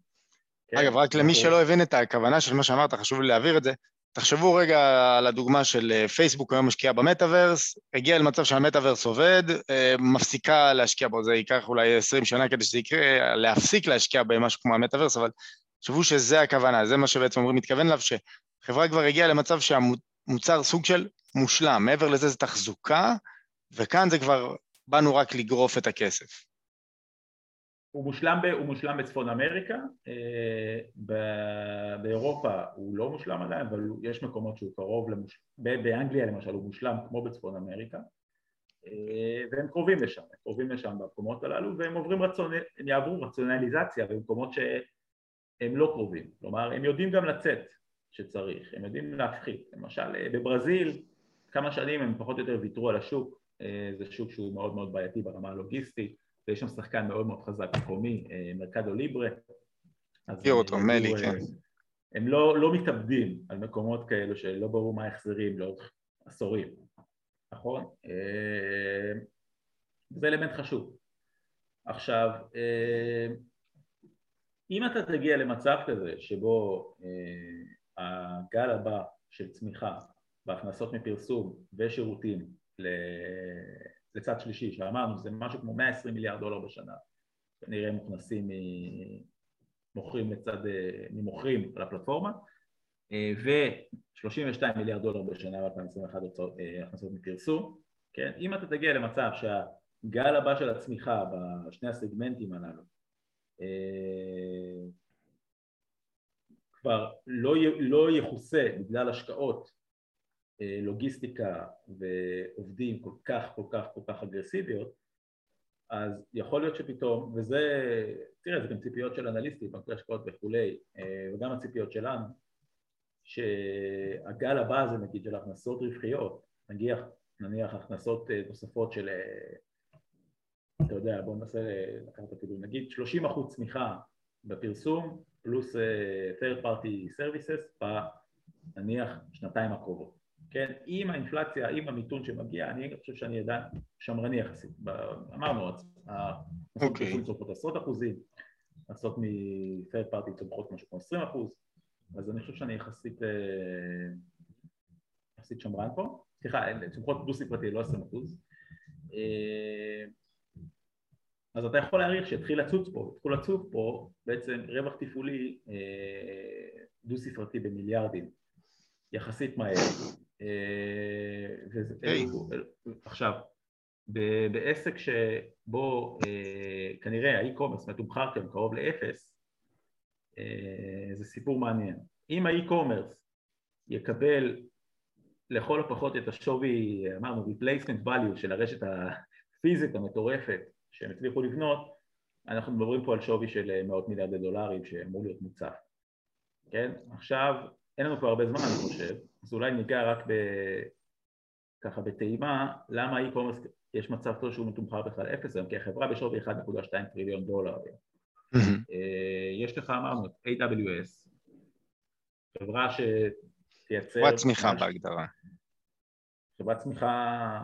כן? אגב, רק למי שלא הבין את הכוונה של מה שאמרת, חשוב לי להעביר את זה. תחשבו רגע על הדוגמה של אה, פייסבוק היום משקיעה במטאוורס, הגיע למצב שהמטאוורס עובד, אה, מפסיקה להשקיע בו, זה ייקח אולי 20 שנה כדי שזה יקרה, להפסיק להשקיע במשהו כמו המטאוורס, אבל תחשבו שזה הכוונה, זה מה שבעצם אומרים, מתכוון אליו, החברה כבר הגיעה למצב שהמוצר סוג של מושלם, מעבר לזה זה תחזוקה, וכאן זה כבר, באנו רק לגרוף את הכסף. הוא מושלם, ב, הוא מושלם בצפון אמריקה, אה, באירופה הוא לא מושלם עדיין, אבל יש מקומות שהוא קרוב, למוש... באנגליה למשל הוא מושלם כמו בצפון אמריקה, אה, והם קרובים לשם, הם קרובים לשם במקומות הללו, והם עוברים רצון, הם יעברו רציונליזציה במקומות שהם לא קרובים, כלומר הם יודעים גם לצאת שצריך, הם יודעים להפחית, למשל אה, בברזיל כמה שנים הם פחות או יותר ויתרו על השוק, אה, זה שוק שהוא מאוד מאוד בעייתי ברמה הלוגיסטית ויש שם שחקן מאוד מאוד חזק מקומי, אה, מרקדו ליברה. מכיר אותו, מלי, כן. הם לא, לא מתאבדים על מקומות כאלו שלא ברור מה ההחזרים לאורך עשורים, נכון? זה אלמנט חשוב. עכשיו, אם אתה תגיע למצב כזה שבו הגל הבא של צמיחה בהכנסות מפרסום ושירותים לצד שלישי, שאמרנו זה משהו כמו 120 מיליארד דולר בשנה, כנראה מוכנסים ממוכרים לצד, ממוכרים על הפלטפורמה ו-32 מיליארד דולר בשנה ב-2021 הכנסות מפרסום, כן? אם אתה תגיע למצב שהגל הבא של הצמיחה בשני הסגמנטים הללו כבר לא, לא יכוסה בגלל השקעות אה, לוגיסטיקה ועובדים כל כך כל כך כל כך אגרסיביות אז יכול להיות שפתאום, וזה, תראה זה גם ציפיות של אנליסטים, בנקי השקעות וכולי, אה, וגם הציפיות שלנו, שהגל הבא הזה נגיד של הכנסות רווחיות, נגיח, נניח הכנסות נוספות אה, של, אתה יודע, בואו ננסה לקחת את הכיוון, נגיד 30 אחוז צמיחה בפרסום פלוס uh, third party services בנניח שנתיים הקרובות, כן? עם האינפלציה, עם המיתון שמגיע, אני חושב שאני עדיין שמרני יחסית, אמרנו, ההכנסות okay. צורכות עשרות אחוזים, הכנסות מ-third party צורכות משהו כמו עשרים אחוז, אז אני חושב שאני יחסית, אה, יחסית שמרן פה, סליחה, צורכות דו ספרתי, לא עשרים אחוז אה, אז אתה יכול להעריך שהתחיל לצוץ פה, התחיל לצוף פה בעצם רווח תפעולי אה, דו ספרתי במיליארדים יחסית מהר וזה, hey. עכשיו, בעסק שבו כנראה האי-קומרס מתומחר כאן קרוב לאפס, זה סיפור מעניין. אם האי-קומרס יקבל לכל הפחות את השווי, אמרנו, replacement value של הרשת הפיזית המטורפת שהם הצליחו לבנות, אנחנו מדברים פה על שווי של מאות מיליארדי דולרים שאמור להיות מוצף. כן? עכשיו, אין לנו כבר הרבה זמן אני חושב, אז אולי ניגע רק ב... ככה בטעימה, למה האי-קומרס יש מצב טוב שהוא מתומחר בכלל אפס היום, כי החברה בשווי 1.2 טריליון דולר. אה, יש לך אמרנו את AWS, חברה שתייצר... חברת צמיחה בהגדרה. חברת צמיחה,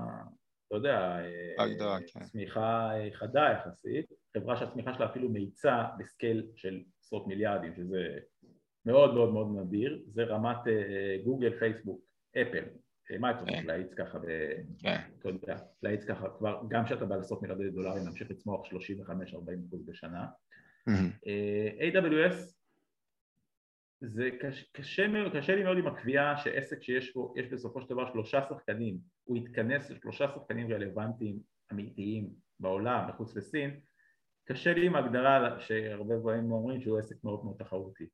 אתה יודע, בהגדרה, כן. צמיחה חדה יחסית, חברה שהצמיחה שלה אפילו מאיצה ב scale של עשרות מיליארדים, שזה מאוד מאוד מאוד נדיר, זה רמת גוגל, פייסבוק, אפל, מייקרוסופט כן. להאיץ ככה, כן. אתה יודע, להאיץ ככה, כבר גם כשאתה בא לעשות מיליארדי דולרים, להמשיך לצמוח 35-40 אחוז בשנה. AWS זה קשה, קשה, קשה לי מאוד עם הקביעה שעסק שיש בו, יש בסופו של דבר שלושה שחקנים, הוא יתכנס לשלושה שחקנים רלוונטיים אמיתיים בעולם, מחוץ לסין, קשה לי עם ההגדרה שהרבה דברים אומרים שהוא עסק מאוד מאוד תחרותי.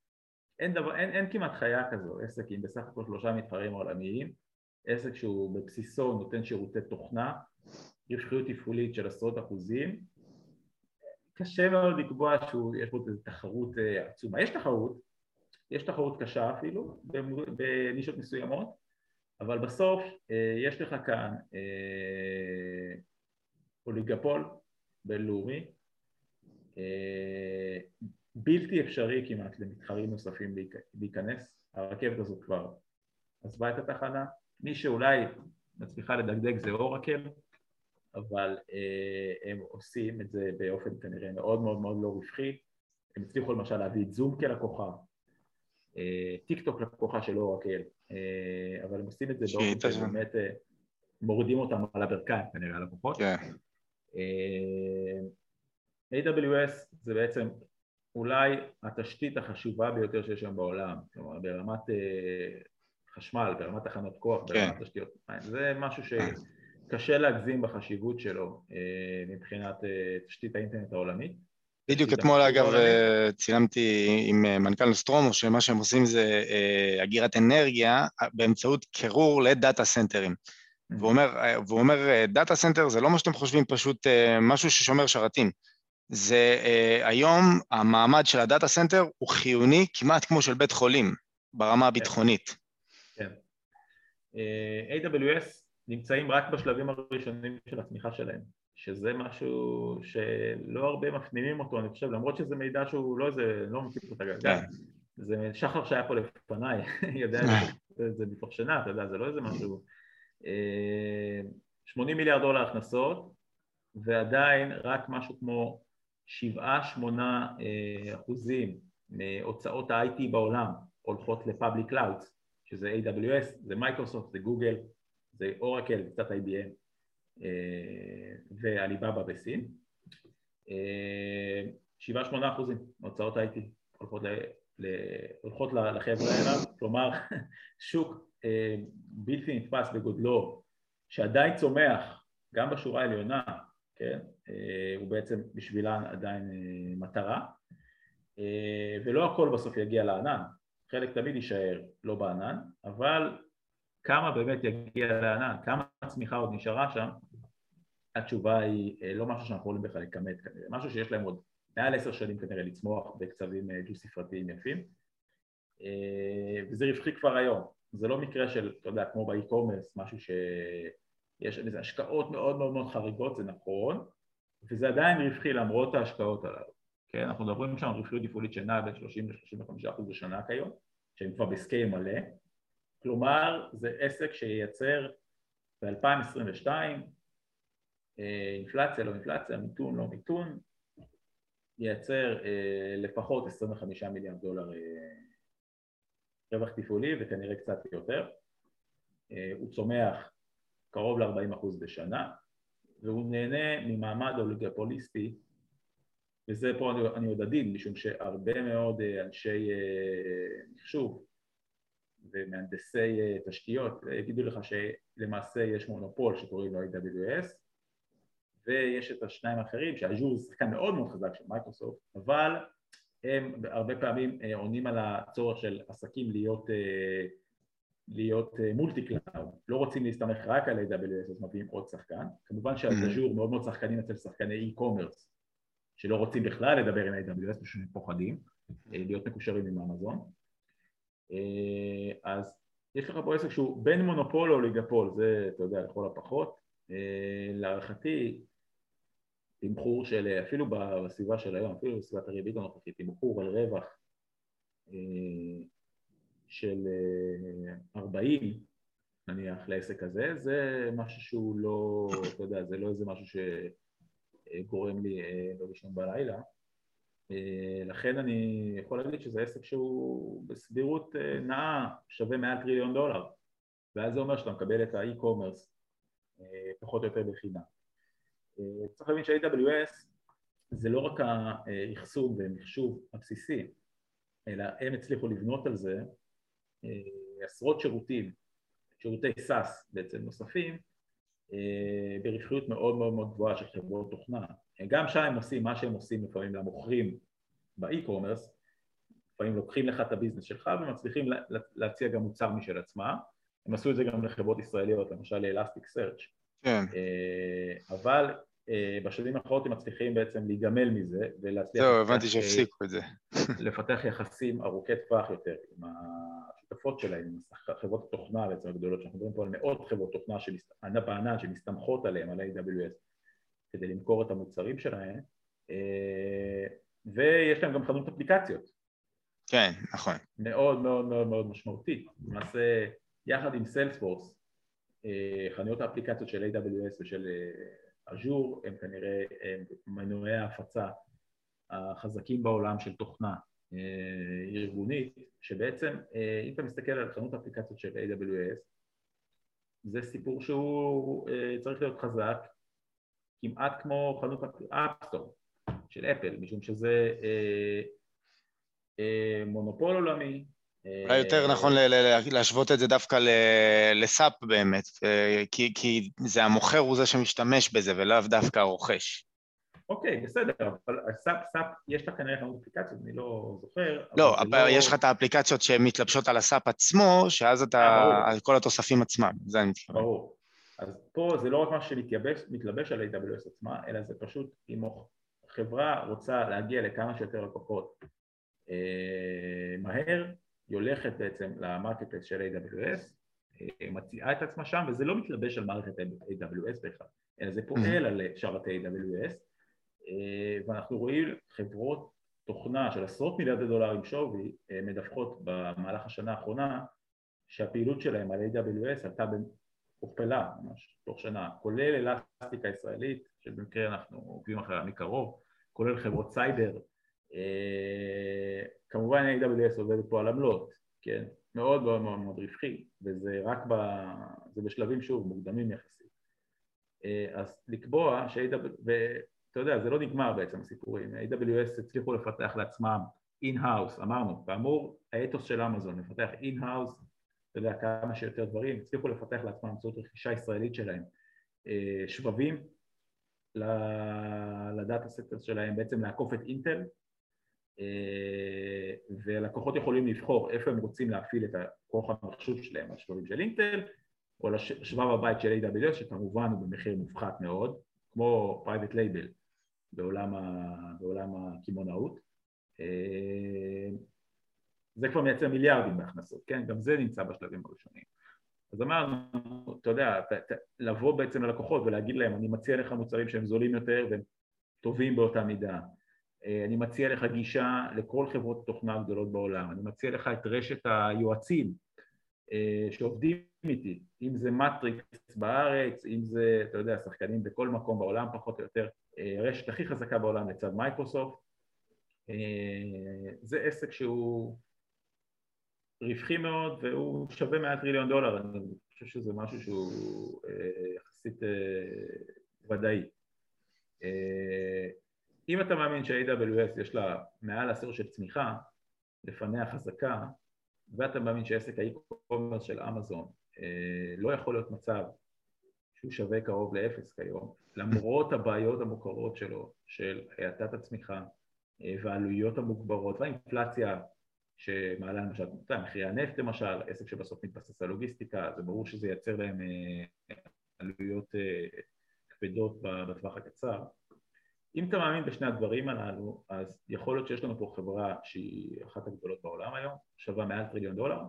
אין, דבר, אין, אין כמעט חיה כזו, עסק עם בסך הכל שלושה מתחרים עולמיים, עסק שהוא בבסיסו נותן שירותי תוכנה, רווחיות תפעולית של עשרות אחוזים, קשה מאוד לקבוע שיש בו תחרות אה, עצומה. יש תחרות, יש תחרות קשה אפילו בנישות מסוימות, אבל בסוף אה, יש לך כאן אה, אוליגפול בינלאומי, בלתי אפשרי כמעט למתחרים נוספים להיכנס, הרכבת הזאת כבר עזבה את התחנה, מי שאולי מצליחה לדגדג זה אורקל, אבל אה, הם עושים את זה באופן כנראה מאוד מאוד מאוד לא רווחי, הם הצליחו למשל להביא את זום כלקוחה, אה, טיק טוק לקוחה של אורקל, אה, אבל הם עושים את זה באופן שבאמת אה, מורידים אותם על הברכיים כנראה הלקוחות. כן. אה, AWS זה בעצם אולי התשתית החשובה ביותר שיש היום בעולם, כלומר ברמת חשמל, ברמת תחנות כוח, כן. ברמת תשתיות מים, זה משהו שקשה להגזים בחשיבות שלו מבחינת תשתית האינטרנט העולמית. בדיוק אתמול אגב צילמתי עם מנכ"ל נוסטרומו שמה שהם עושים זה אגירת אנרגיה באמצעות קירור ל data center ים. Mm-hmm. והוא אומר, והוא אומר, data center זה לא מה שאתם חושבים, פשוט משהו ששומר שרתים. זה היום המעמד של ה data center הוא חיוני כמעט כמו של בית חולים ברמה הביטחונית. כן. Uh, אה, AWS נמצאים רק בשלבים הראשונים של הצמיחה שלהם, שזה משהו שלא הרבה מפנימים אותו, אני חושב, למרות שזה מידע שהוא לא איזה, לא מציג את הגלגל. זה שחר שהיה פה לפניי, יודע את זה מתוך שינה, אתה יודע, זה לא איזה משהו... 80 אה, מיליארד דולר הכנסות, ועדיין רק משהו כמו שבעה שמונה אה, אחוזים מהוצאות ה-IT בעולם הולכות ל public clouds, שזה AWS, זה מייקרוסופט, זה גוגל, זה אורקל, קצת IBM אה, ועליבאבא בסין. אה, שבעה שמונה אחוזים מהוצאות ה-IT הולכות, ל, ל, הולכות לחבר'ה האלה, כלומר שוק בלתי נתפס בגודלו שעדיין צומח גם בשורה העליונה כן? אה, הוא בעצם בשבילן עדיין אה, מטרה. אה, ולא הכל בסוף יגיע לענן, חלק תמיד יישאר לא בענן, אבל כמה באמת יגיע לענן, כמה צמיחה עוד נשארה שם, התשובה היא לא משהו שאנחנו יכולים בכלל לכמת כנראה, משהו שיש להם עוד מעל עשר שנים כנראה לצמוח בקצבים דו-ספרתיים יפים. וזה רווחי כבר היום, זה לא מקרה של, אתה יודע, כמו באי-קומרס, משהו ש... יש לזה השקעות מאוד מאוד מאוד חריגות, זה נכון, וזה עדיין רווחי למרות ההשקעות הללו, כן? אנחנו מדברים שם על רווחיות תפעולית שנעה בין 30 ל-35 אחוז בשנה כיום, שהם כבר בסקייל מלא, כלומר זה עסק שייצר ב-2022 אה, אינפלציה, לא אינפלציה, מיתון, לא מיתון, ייצר אה, לפחות 25 מיליארד דולר אה, רווח תפעולי וכנראה קצת יותר, הוא צומח קרוב ל-40% בשנה, והוא נהנה ממעמד אוליגפוליסטי, וזה פה אני, אני עוד עדין, משום שהרבה מאוד אה, אנשי אה, מחשוב ומהנדסי תשתיות יגידו לך שלמעשה יש מונופול שקוראים לו AWS ויש את השניים האחרים שאז'ור זה שחקן מאוד מאוד חזק של מייקרוסופט אבל הם הרבה פעמים עונים על הצורך של עסקים להיות להיות multi cloud, לא רוצים להסתמך רק על AWS אז מביאים עוד שחקן, כמובן ש Azure מאוד מאוד חזקים אצל שחקני e-commerce שלא רוצים בכלל לדבר עם AWS פשוט פוחדים להיות מקושרים עם אמזון. אז יש לך פה עסק שהוא בין מונופול לאוליגופול, זה אתה יודע לכל הפחות. להערכתי תמחור של אפילו בסביבה של היום, אפילו בסביבת הריבית הנוכחית, תמחור על רווח של 40 אה, נניח לעסק הזה, זה משהו שהוא לא, אתה יודע, זה לא איזה משהו שגורם לי אה, לא לישון בלילה אה, לכן אני יכול להגיד שזה עסק שהוא בסבירות נאה שווה מעל טריליון דולר ואז זה אומר שאתה מקבל את האי-קומרס פחות או יותר בחינם. צריך להבין ש-AWS זה לא רק האחסון ומחשוב הבסיסי אלא הם הצליחו לבנות על זה אה, עשרות שירותים, שירותי SAS בעצם נוספים, אה, ברווחיות מאוד מאוד מאוד גבוהה של חברות תוכנה. גם שם הם עושים מה שהם עושים לפעמים למוכרים באי-קומרס, לפעמים לוקחים לך את הביזנס שלך ומצליחים להציע גם מוצר משל עצמם, הם עשו את זה גם לחברות ישראליות, למשל לאלסטיק סרצ' כן. אה, אבל בשנים האחרונות הם מצליחים בעצם להיגמל מזה ולהצליח... זהו, הבנתי שהפסיקו את זה. לפתח יחסים ארוכי טווח יותר עם השותפות שלהם, עם חברות התוכנה בעצם הגדולות, שאנחנו מדברים פה על מאות חברות תוכנה בענן שמסתמכות עליהם, על AWS, כדי למכור את המוצרים שלהם, אה, ויש להם גם חנות אפליקציות. כן, נכון. מאוד מאוד מאוד מאוד משמעותית. למעשה, יחד עם סיילספורס, אה, חנויות האפליקציות של AWS ושל אג'ור אה, הם כנראה מנועי ההפצה החזקים בעולם של תוכנה אה, ארגונית, שבעצם אה, אם אתה מסתכל על חנות האפליקציות של AWS זה סיפור שהוא אה, צריך להיות חזק כמעט כמו חנות ה App Store של אפל, משום שזה מונופול עולמי. אולי יותר נכון להשוות את זה דווקא לסאפ באמת, כי זה המוכר הוא זה שמשתמש בזה ולאו דווקא הרוכש. אוקיי, בסדר, אבל סאפ, סאפ, יש לך כנראה חנות אפליקציות, אני לא זוכר. לא, אבל לא... יש לך את האפליקציות שמתלבשות על הסאפ עצמו, שאז אתה, אה, על כל התוספים עצמם, זה אני מתכוון. ברור. אז פה זה לא רק מה שמתלבש על AWS עצמה, אלא זה פשוט אם חברה רוצה להגיע לכמה שיותר לקוחות אה, מהר, היא הולכת בעצם למרקטפלס של AWS, אה, מציעה את עצמה שם, וזה לא מתלבש על מערכת AWS בכלל, אלא זה פועל על שרתי AWS, אה, ואנחנו רואים חברות תוכנה של עשרות מיליארדי דולרים שווי אה, מדווחות במהלך השנה האחרונה שהפעילות שלהם על AWS עלתה הוכפלה ממש תוך שנה, כולל אלסטיקה ישראלית, שבמקרה אנחנו עוקבים אחריה מקרוב, כולל חברות סייבר, אה, כמובן AWS עובדת פה על עמלות, כן, מאוד מאוד מאוד מאוד רווחי, וזה רק ב... זה בשלבים שוב מוקדמים יחסית. אז לקבוע ש-AWS, אתה יודע, זה לא נגמר בעצם הסיפורים, AWS הצליחו לפתח לעצמם in-house, אמרנו, כאמור האתוס של אמזון, לפתח in-house, אתה יודע, כמה שיותר דברים, הצליחו לפתח לעצמם באמצעות רכישה ישראלית שלהם. אה, שבבים ל data center שלהם, בעצם לעקוף את אינטל אה, ולקוחות יכולים לבחור איפה הם רוצים להפעיל את הכוח המחשוב שלהם, השבבים של אינטל או לשבב הבית של AWS שכמובן הוא במחיר מופחת מאוד כמו private label בעולם, ה, בעולם הקמעונאות. אה, זה כבר מייצר מיליארדים בהכנסות, כן? גם זה נמצא בשלבים הראשונים. אז אמרנו, אתה יודע, לבוא בעצם ללקוחות ולהגיד להם, אני מציע לך מוצרים שהם זולים יותר והם טובים באותה מידה. אה, אני מציע לך גישה לכל חברות תוכנה הגדולות בעולם. אני מציע לך את רשת היועצים אה, שעובדים איתי, אם זה מטריקס בארץ, אם זה, אתה יודע, שחקנים בכל מקום בעולם פחות או יותר, אה, הרשת הכי חזקה בעולם לצד מייקרוסופט, זה עסק שהוא רווחי מאוד והוא שווה מעל טריליון דולר, אני חושב שזה משהו שהוא יחסית ודאי. אם אתה מאמין ש-AWS יש לה מעל עשור של צמיחה, לפניה חזקה, ואתה מאמין שעסק ה e-commerce של אמזון אה, לא יכול להיות מצב שהוא שווה קרוב לאפס כיום, למרות הבעיות המוכרות שלו, של האטת הצמיחה אה, והעלויות המוגברות והאינפלציה שמעלה למשל, מחירי הנפט למשל, עסק שבסוף מתבסס על לוגיסטיקה, זה ברור שזה ייצר להם אה, עלויות כבדות בטווח הקצר. אם אתה מאמין בשני הדברים הללו, אז יכול להיות שיש לנו פה חברה שהיא אחת הגדולות בעולם היום, שווה מעל טריליון דולר,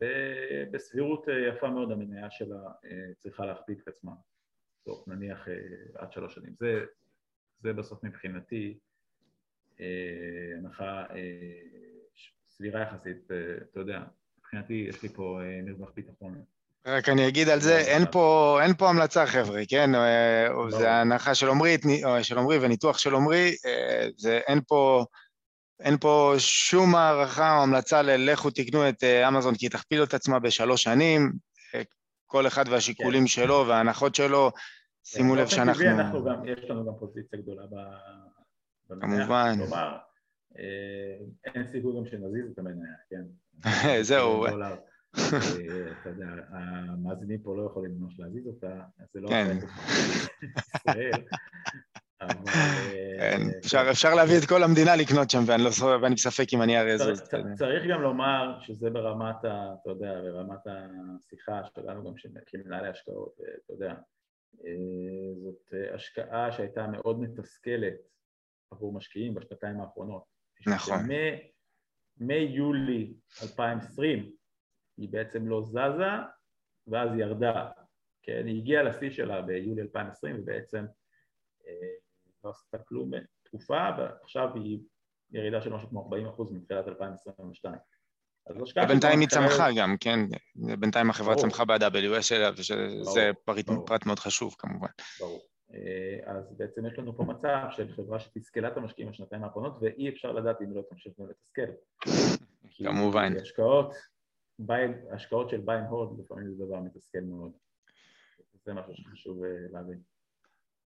ובסבירות אה, יפה מאוד המניה שלה אה, צריכה להכפיל את עצמה, תוך נניח אה, עד שלוש שנים. זה, זה בסוף מבחינתי הנחה סבירה יחסית, אתה יודע, מבחינתי יש לי פה מרווח ביטחון רק אני אגיד על זה, אין פה, אין פה המלצה חבר'ה, כן? לא. זה הנחה של עמרי, של עמרי וניתוח של עמרי, זה אין פה, אין פה שום הערכה או המלצה ללכו תקנו את אמזון כי היא תכפיל את עצמה בשלוש שנים, כל אחד והשיקולים כן. שלו וההנחות שלו, שימו כן, לב שאנחנו... אנחנו גם, יש לנו גם פוזיציה גדולה במניה, כמובן. כלומר, אין סיכוי גם שנזיז את המניה, כן? זהו. אה, אתה יודע, המאזינים פה לא יכולים ממש להזיז אותה, זה לא כן. ישראל, אבל... כן, אפשר להביא את כל המדינה לקנות שם, ואני בספק אם אני אראה זאת. צריך גם לומר שזה ברמת ה... אתה יודע, ברמת השיחה שלנו גם כמנהלי השקעות, אתה יודע, אה, זאת השקעה שהייתה מאוד מתסכלת עבור משקיעים בשנתיים האחרונות. נכון. מיולי 2020 היא בעצם לא זזה ואז ירדה, כן? היא הגיעה לשיא שלה ביולי 2020 ובעצם אה, לא עשתה כלום תקופה ועכשיו היא ירידה של משהו כמו 40 אחוז מתחילת 2022. בינתיים היא צמחה גם, כן? בינתיים החברה צמחה ב-AWS שלה, ושזה פרט מאוד חשוב כמובן. ברור. אה, אז בעצם יש לנו פה מצב של חברה שתסכלה את המשקיעים בשנתיים האחרונות ואי אפשר לדעת אם לא תמשיך לתסכל. כמובן. כי השקעות השקעות של ביי הוד לפעמים זה דבר מתסכל מאוד. זה משהו שחשוב אה, להבין.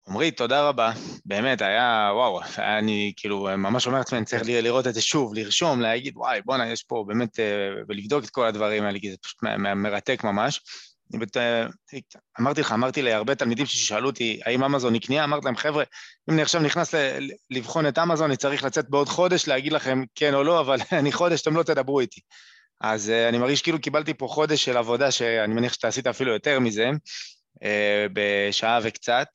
עמרי, תודה רבה. באמת, היה, וואו, אני כאילו ממש אומר לעצמי, אני צריך לראות את זה שוב, לרשום, להגיד, וואי, בואנה, יש פה באמת, אה, ולבדוק את כל הדברים האלה, כי זה פשוט מרתק ממש. אה, אמרתי לך, אמרתי להרבה תלמידים ששאלו אותי, האם אמזון היא קנייה? אמרתי להם, חבר'ה, אם אני עכשיו נכנס לבחון את אמזון, אני צריך לצאת בעוד חודש, להגיד לכם כן או לא, אבל אני חודש, אתם לא תדברו איתי. אז uh, אני מרגיש כאילו קיבלתי פה חודש של עבודה, שאני מניח שאתה עשית אפילו יותר מזה, uh, בשעה וקצת.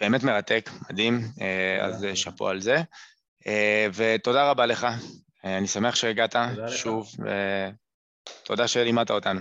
באמת מרתק, מדהים, uh, אז שאפו על זה. Uh, ותודה רבה לך, uh, אני שמח שהגעת שוב, ותודה שלימדת אותנו.